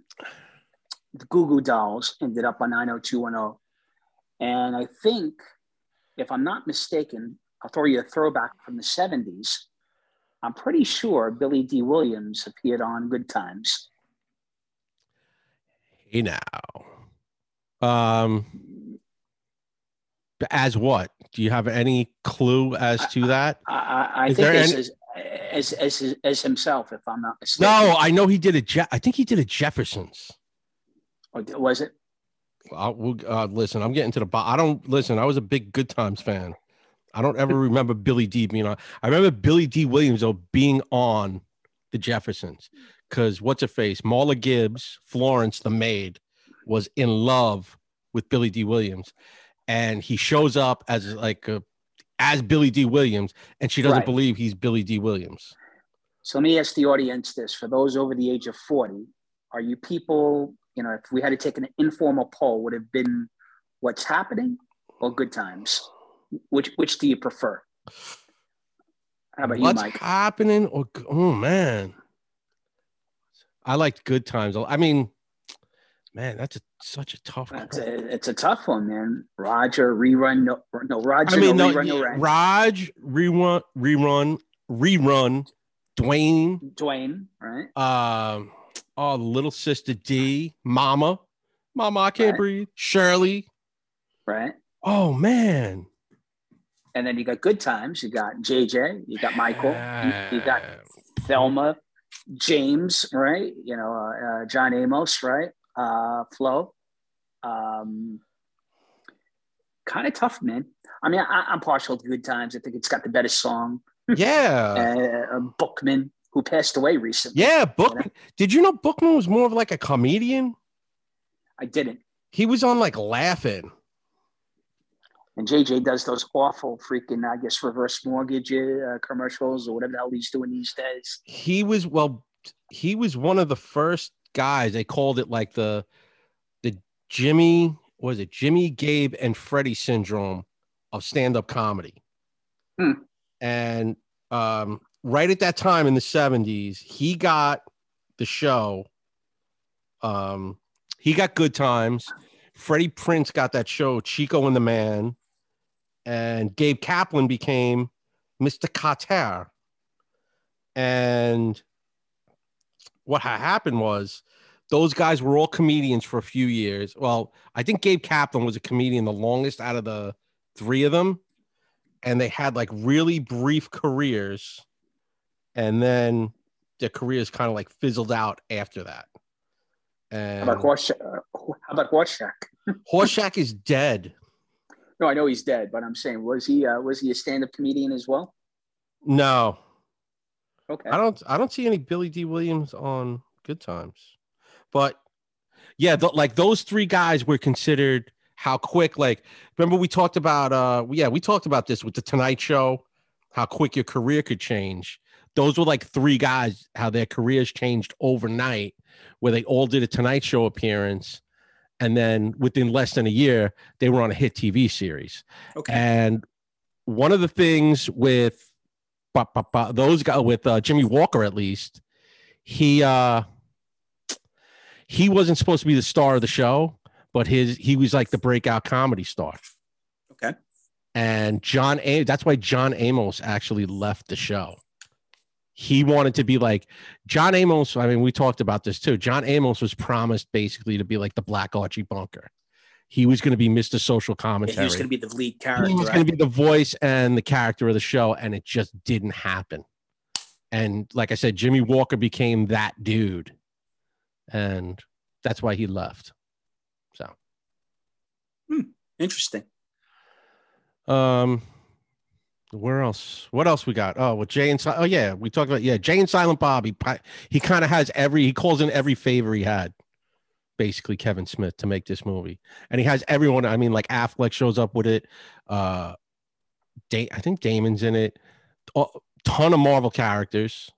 the Goo Goo Dolls ended up on 90210. And I think, if I'm not mistaken, I'll throw you a throwback from the 70s. I'm pretty sure Billy Dee Williams appeared on Good Times. hey now, um, as what? Do you have any clue as to that? I, I, I Is think as, any- as, as, as, as himself, if I'm not mistaken. No, I know he did a. Je- I think he did a Jeffersons. Or was it? I, will uh, listen, I'm getting to the. bo- I don't listen. I was a big Good Times fan. I don't ever remember Billy Dee being on. I remember Billy Dee Williams though being on the Jeffersons because what's her face, Marla Gibbs, Florence the maid, was in love with Billy Dee Williams, and he shows up as like a, as Billy Dee Williams, and she doesn't Right. believe he's Billy Dee Williams. So let me ask the audience this: for those over the age of forty, are you people? You know, if we had to take an informal poll, would it have been what's happening or good times? Which which do you prefer? How about What's you, Mike? happening? Or oh man, I liked Good Times. I mean, man, that's a, such a tough. Call. a, it's a tough one, man. Roger rerun, no, no Roger, I mean, no, no, rerun, no yeah. Raj rerun, rerun, rerun. Dwayne, Dwayne, right? um, oh, the little sister Dee, Mama, Mama, I can't Right. breathe. Shirley. Right. Oh man, And then you got good times. You got JJ. You got Michael. You, you got Thelma, James, right? You know, uh, uh, John Amos, right? Uh, Flo. Um, kind of tough, man. I mean, I, I'm partial to Good Times. I think it's got the better song. yeah. Uh, Bookman, who passed away recently. Yeah, Bookman. Did you know Bookman was more of like a comedian? I didn't. He was on like laughing. And JJ does those awful freaking, I guess, reverse mortgage uh, commercials or whatever the hell he's doing these days. He was well, he was one of the first guys. They called it like the the Jimmy was it Jimmy, Gabe, and Freddie syndrome of stand-up comedy. Hmm. And um, right at that time in the 70s, he got the show. Um, he got good times. Freddie Prinze got that show, Chico and the Man, and Gabe Kaplan became Mr. Kotter. And what ha- happened was those guys were all comedians for a few years. Well, I think Gabe Kaplan was a comedian the longest out of the three of them. And they had like really brief careers. And then their careers kind of like fizzled out after that. How And about Horshack? Uh, how about Horshack? Horshack is dead. No, I know he's dead, but I'm saying, was he uh, was he a stand-up comedian as well? No, Okay. I don't. I don't see any Billy Dee Williams on Good Times, but yeah, th- like those three guys were considered how quick. Like, remember we talked about? uh Yeah, we talked about this with the Tonight Show, how quick your career could change. Those were like three guys, how their careers changed overnight, where they all did a Tonight Show appearance, and then within less than a year, they were on a hit TV series. Okay. And one of the things with ba- ba- ba- those guys, with uh, Jimmie Walker at least, he uh, he wasn't supposed to be the star of the show, but his he was like the breakout comedy star. Okay. And John A. That's why John Amos actually left the show. He wanted to be like John Amos. I mean, we talked about this too. John Amos was promised basically to be like the Black Archie Bunker. He was going to be Mr. Social Commentary he was going to be the lead character. he was going to be the voice and the character of the show, and it just didn't happen. And like I said, Jimmie Walker became that dude, and that's why he left. So, Interesting. um, where else? What else we got? Oh, with Jay and Si- oh yeah, we talked about yeah, Jay and Silent Bob. He he kind of has every he calls in every favor he had, basically Kevin Smith to make this movie, and he has everyone. I mean, like Affleck shows up with it. Uh, da- I think Damon's in it. A ton of Marvel characters,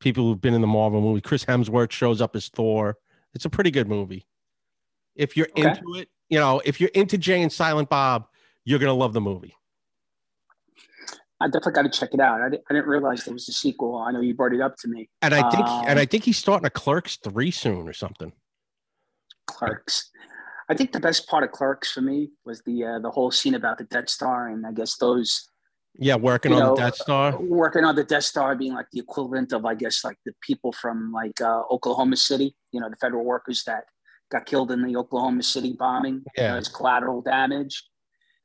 people who've been in the Marvel movie. Chris Hemsworth shows up as Thor. It's a pretty good movie. If you're Okay. into it, you know, if you're into Jay and Silent Bob, you're gonna love the movie. I definitely got to check it out. I, di- I didn't realize there was a sequel. I know you brought it up to me. And I think, Um, and I think he's starting a Clerks three soon or something. Clerks. I think the best part of Clerks for me was the uh, the whole scene about the Death Star, and I guess those Yeah, working on know, the Death Star. working on the Death Star being like the equivalent of, I guess, like the people from like uh, Oklahoma City. You know, the federal workers that got killed in the Oklahoma City bombing. You know, Yeah. as collateral damage.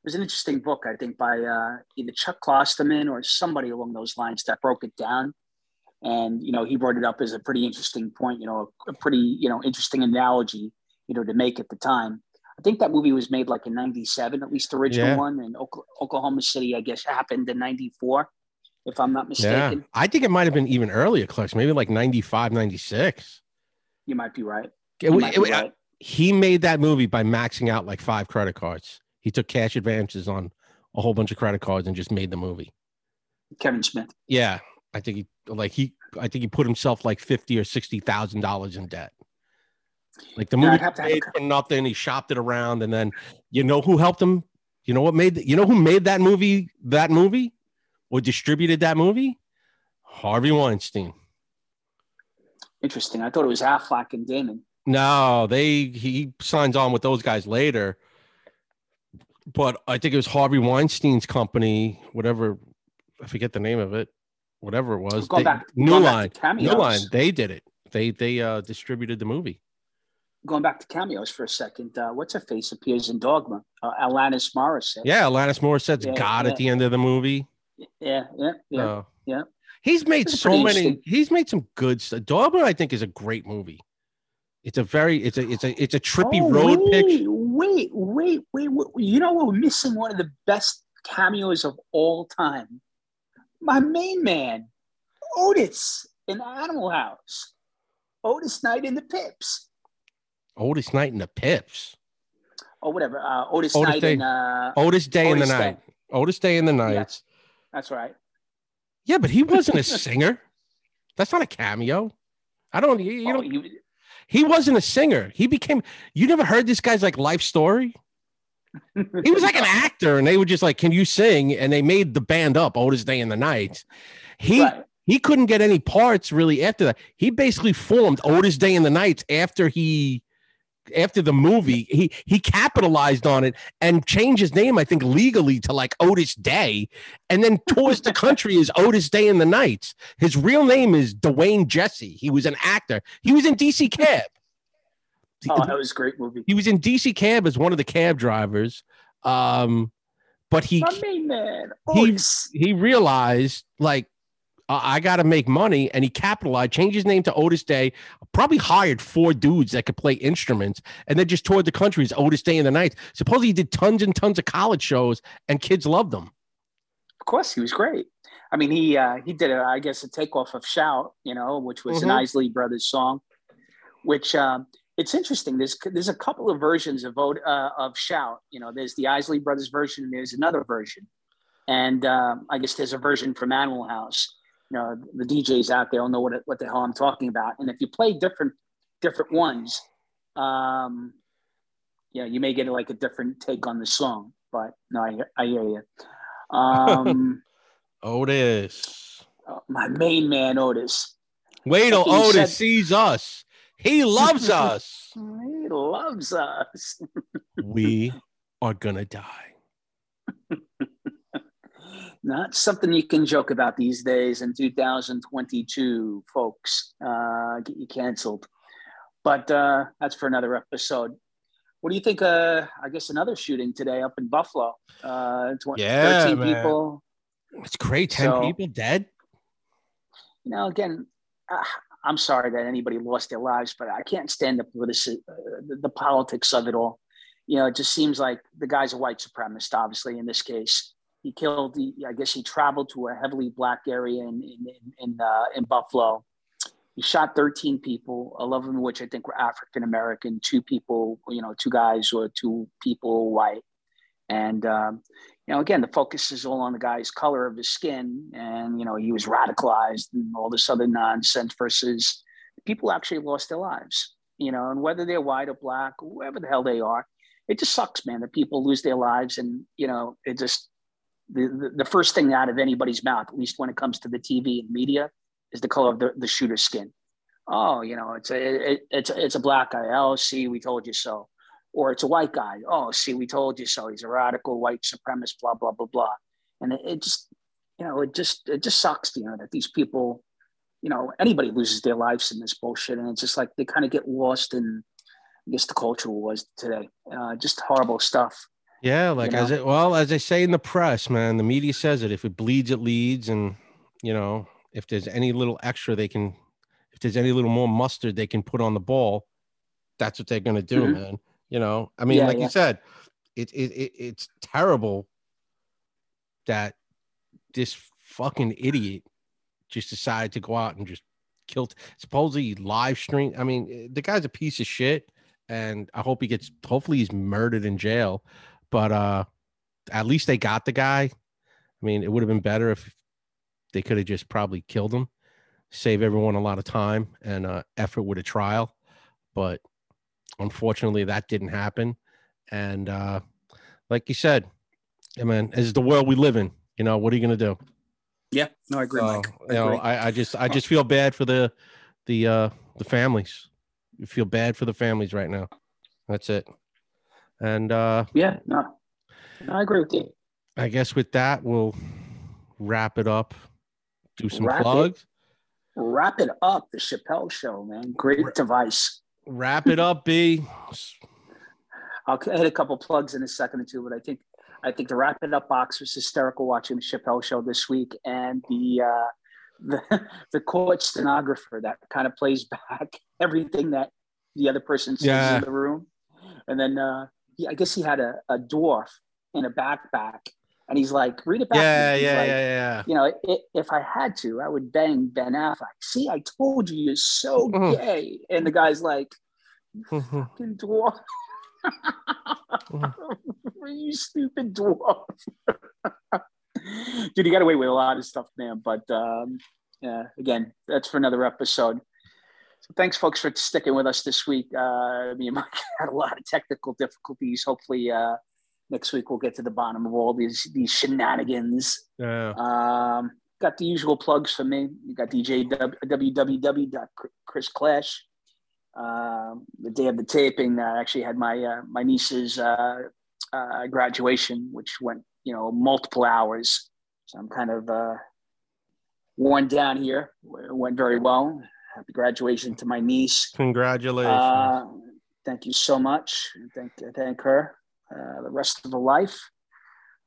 It was an interesting book, I think, by uh, either Chuck Klosterman or somebody along those lines that broke it down. And you know, he brought it up as a pretty interesting point. You know, a, a pretty you know interesting analogy. You know, to make at the time. I think that movie was made like in '97, at least the original Yeah. one. And Oklahoma City, I guess, happened in '94, if I'm not mistaken. Yeah. I think it might have been even earlier, Clerks, maybe like 95, 96. You might be right. It- it- be right. he made that movie by maxing out like five credit cards. He took cash advances on a whole bunch of credit cards and just made the movie. Kevin Smith. Yeah, I think he like he I think he put himself like fifty or sixty thousand dollars in debt. Like the movie I'd have to have made for nothing. He shopped it around, and then you know who helped him. You know what made you know who made that movie? That movie, or distributed that movie? Harvey Weinstein. Interesting. I thought it was Affleck and Damon. No, they he signs on with those guys later. But I think it was Harvey Weinstein's company, whatever I forget the name of it, whatever it was. They- back- New Line. New. Line. They did it. They they uh distributed the movie. Going back to cameos for a second. Uh, what's her face appears in Dogma? Uh, Alanis Morissette. Yeah, Alanis Morissette's Yeah, God yeah. at the end of the movie. yeah, yeah, yeah. Uh, yeah. He's made so many. He's made some good stuff. Dogma, I think, is a great movie. It's a very. It's a. It's a. It's a trippy Oh, road picture. Wait, wait, wait, wait. You know we're missing one of the best cameos of all time. My main man, Otis in Animal House. Otis Knight in the Pips. Otis Knight in the Pips. Or whatever. Uh, Otis, Otis Knight Day. in uh Otis Day in the Otis Day. night. Otis Day in the night. that's right. Yeah, but he wasn't a singer. That's not a cameo. I don't. You, you Oh, know, you- he wasn't a singer. He became. You never heard this guy's like life story. He was like an actor, and they were just like, "Can you sing?" And they made the band up. Otis Day in the night. He Right. he couldn't get any parts really after that. He basically formed Otis Day in the Knights after he after the movie. He he capitalized on it and changed his name, I think, legally to like Otis Day, and then tours the country as Otis Day in the Knights. His real name is DeWayne Jessie. He was an actor. He was in DC Cab. Oh, that was a great movie. He was in DC Cab as one of the cab drivers. Um, but he My main man, he- he realized like uh, I got to make money, and he capitalized, changed his name to Otis Day. Probably hired four dudes that could play instruments, and then just toured the country as Otis Day in the night. Supposedly, he did tons and tons of college shows, and kids loved him. Of course, he was great. I mean, he uh, he did, a, I guess, a takeoff of "Shout," you know, which was an Mhm. Isley Brothers song. Which um, it's interesting. There's there's a couple of versions of uh, of "Shout." You know, there's the Isley Brothers version, and there's another version, and um, I guess there's a version from Animal House. You know, the DJs out there will know what what the hell I'm talking about. And if you play different different ones, um, yeah, you may get like a different take on the song. But no, I, I hear you. Um, Otis. uh, my main man Otis. Wait till Otis said- sees us. He loves us. He loves us. we are gonna die. Not something you can joke about these days in 2022, folks. Uh, get you canceled. But uh, that's for another episode. What do you think? Uh, I guess another shooting today up in Buffalo. Uh, tw- Yeah, 13 man. people. It's great. Ten So- people dead. you know, again, uh, I'm sorry that anybody lost their lives, but I can't stand the, politici- uh, the, the politics of it all. You know, it just seems like the guy's a white supremacist, obviously, in this case. He killed, he, I guess he traveled to a heavily black area in, in, in, uh, in Buffalo. He shot 13 people, 11 of which I think were African American, two people, you know, two guys or two people white. And, um, you know, again, the focus is all on the guy's color of his skin, and you know, he was radicalized and all this other nonsense. Versus people actually lost their lives, you know, and whether they're white or black, whoever the hell they are, it just sucks, man. That people lose their lives, and you know, it just the, the first thing out of anybody's mouth, at least when it comes to the TV and media, is the color of the, the shooter's skin. Oh, you know, it's a it, it's a, it's a black guy. Oh, see, we told you so or it's a white guy. Oh, see, we told you so. He's a radical white supremacist, blah, blah, blah, blah. And it, it just, you know, it just, it just sucks, you know, that these people, you know, anybody loses their lives in this bullshit. And it's just like they kind of get lost in, I guess, the culture was today. Uh, just horrible stuff. Yeah, like You as it well as they say in the press, man, the media says it. If it bleeds, it leads, and you know, if there's any little extra they can, if there's any little more mustard they can put on the ball, that's what they're gonna do, Mhm. man. You know, I mean, Yeah, like yeah. you said, it, it it it's terrible that this fucking idiot just decided to go out and just killed. Supposedly live stream. I mean, eh, the guy's a piece of shit, and I hope he gets. Hopefully, he's murdered in jail. But uh at least they got the guy. I mean, it would have been better if they could have just probably killed him, save everyone a lot of time and uh, effort with a trial. But unfortunately, that didn't happen. And uh, like you said, I mean, is the world we live in. You know, what are you going to do? Yeah, no, I agree, So, Mike. I you know, agree. I, I just I just feel bad for the the uh the families. You feel bad for the families right now. That's it. And uh yeah, no, no, I agree with you. I guess with that we'll wrap it up. Do some Wrap it. plugs. Wrap it up. The Chappelle Show, man. Great Ra- device. Wrap it up, B. I'll hit a couple plugs in a second or two, but I think I think the wrap it up box was hysterical watching the Chappelle show this week, and the uh, the the court stenographer that kind of plays back everything that the other person says Yeah. in the room, and then uh, he, I guess he had a, a dwarf in a backpack, and he's like, "Read it back." to Yeah, me." Yeah, like, yeah, You know, i if I had to, I would bang Ben Affleck. See, I told you, you're so Mhm. gay, and the guy's like, yeah. fucking dwarf. you stupid dwarf. Dude, you got away with a lot of stuff, man. But um, yeah, again, that's for another episode. So thanks, folks, for sticking with us this week. Uh, me and Mike had a lot of technical difficulties. Hopefully, uh, next week we'll get to the bottom of all these these shenanigans. yeah. Um, got the usual plugs for me. You got DJ www.chrisclash. Um, the day of the taping, I actually had my uh, my niece's uh, uh, graduation, which went you know multiple hours. So I'm kind of uh, worn down here. It went very well. Happy graduation to my niece. Congratulations. Uh, thank you so much. Thank thank her. Uh, the rest of the life.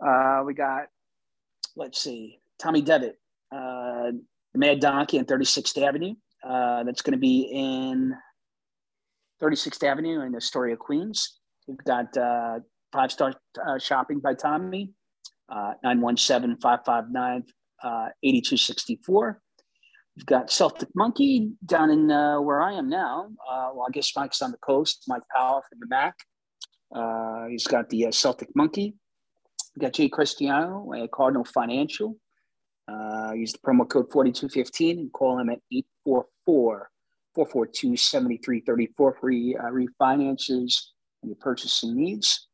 Uh, we got, let's see, Tommy Devitt, uh, Mad Donkey on 36th Avenue. Uh, that's going to be in 36th Avenue in Astoria, Queens. We've got uh, Five Star uh, Shopping by Tommy, uh, 917 559 8264. We've got Celtic Monkey down in uh, where I am now. Uh, well, I guess Mike's on the coast. Mike Powell from the Mac. Uh, he's got the uh, Celtic Monkey. We've got Jay Cristiano at Cardinal Financial. Uh, use the promo code 4215 and call him at 844 442 7334 for re- uh, refinances and your purchasing needs.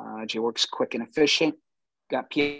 Uh, Jay works quick and efficient. Got Pierre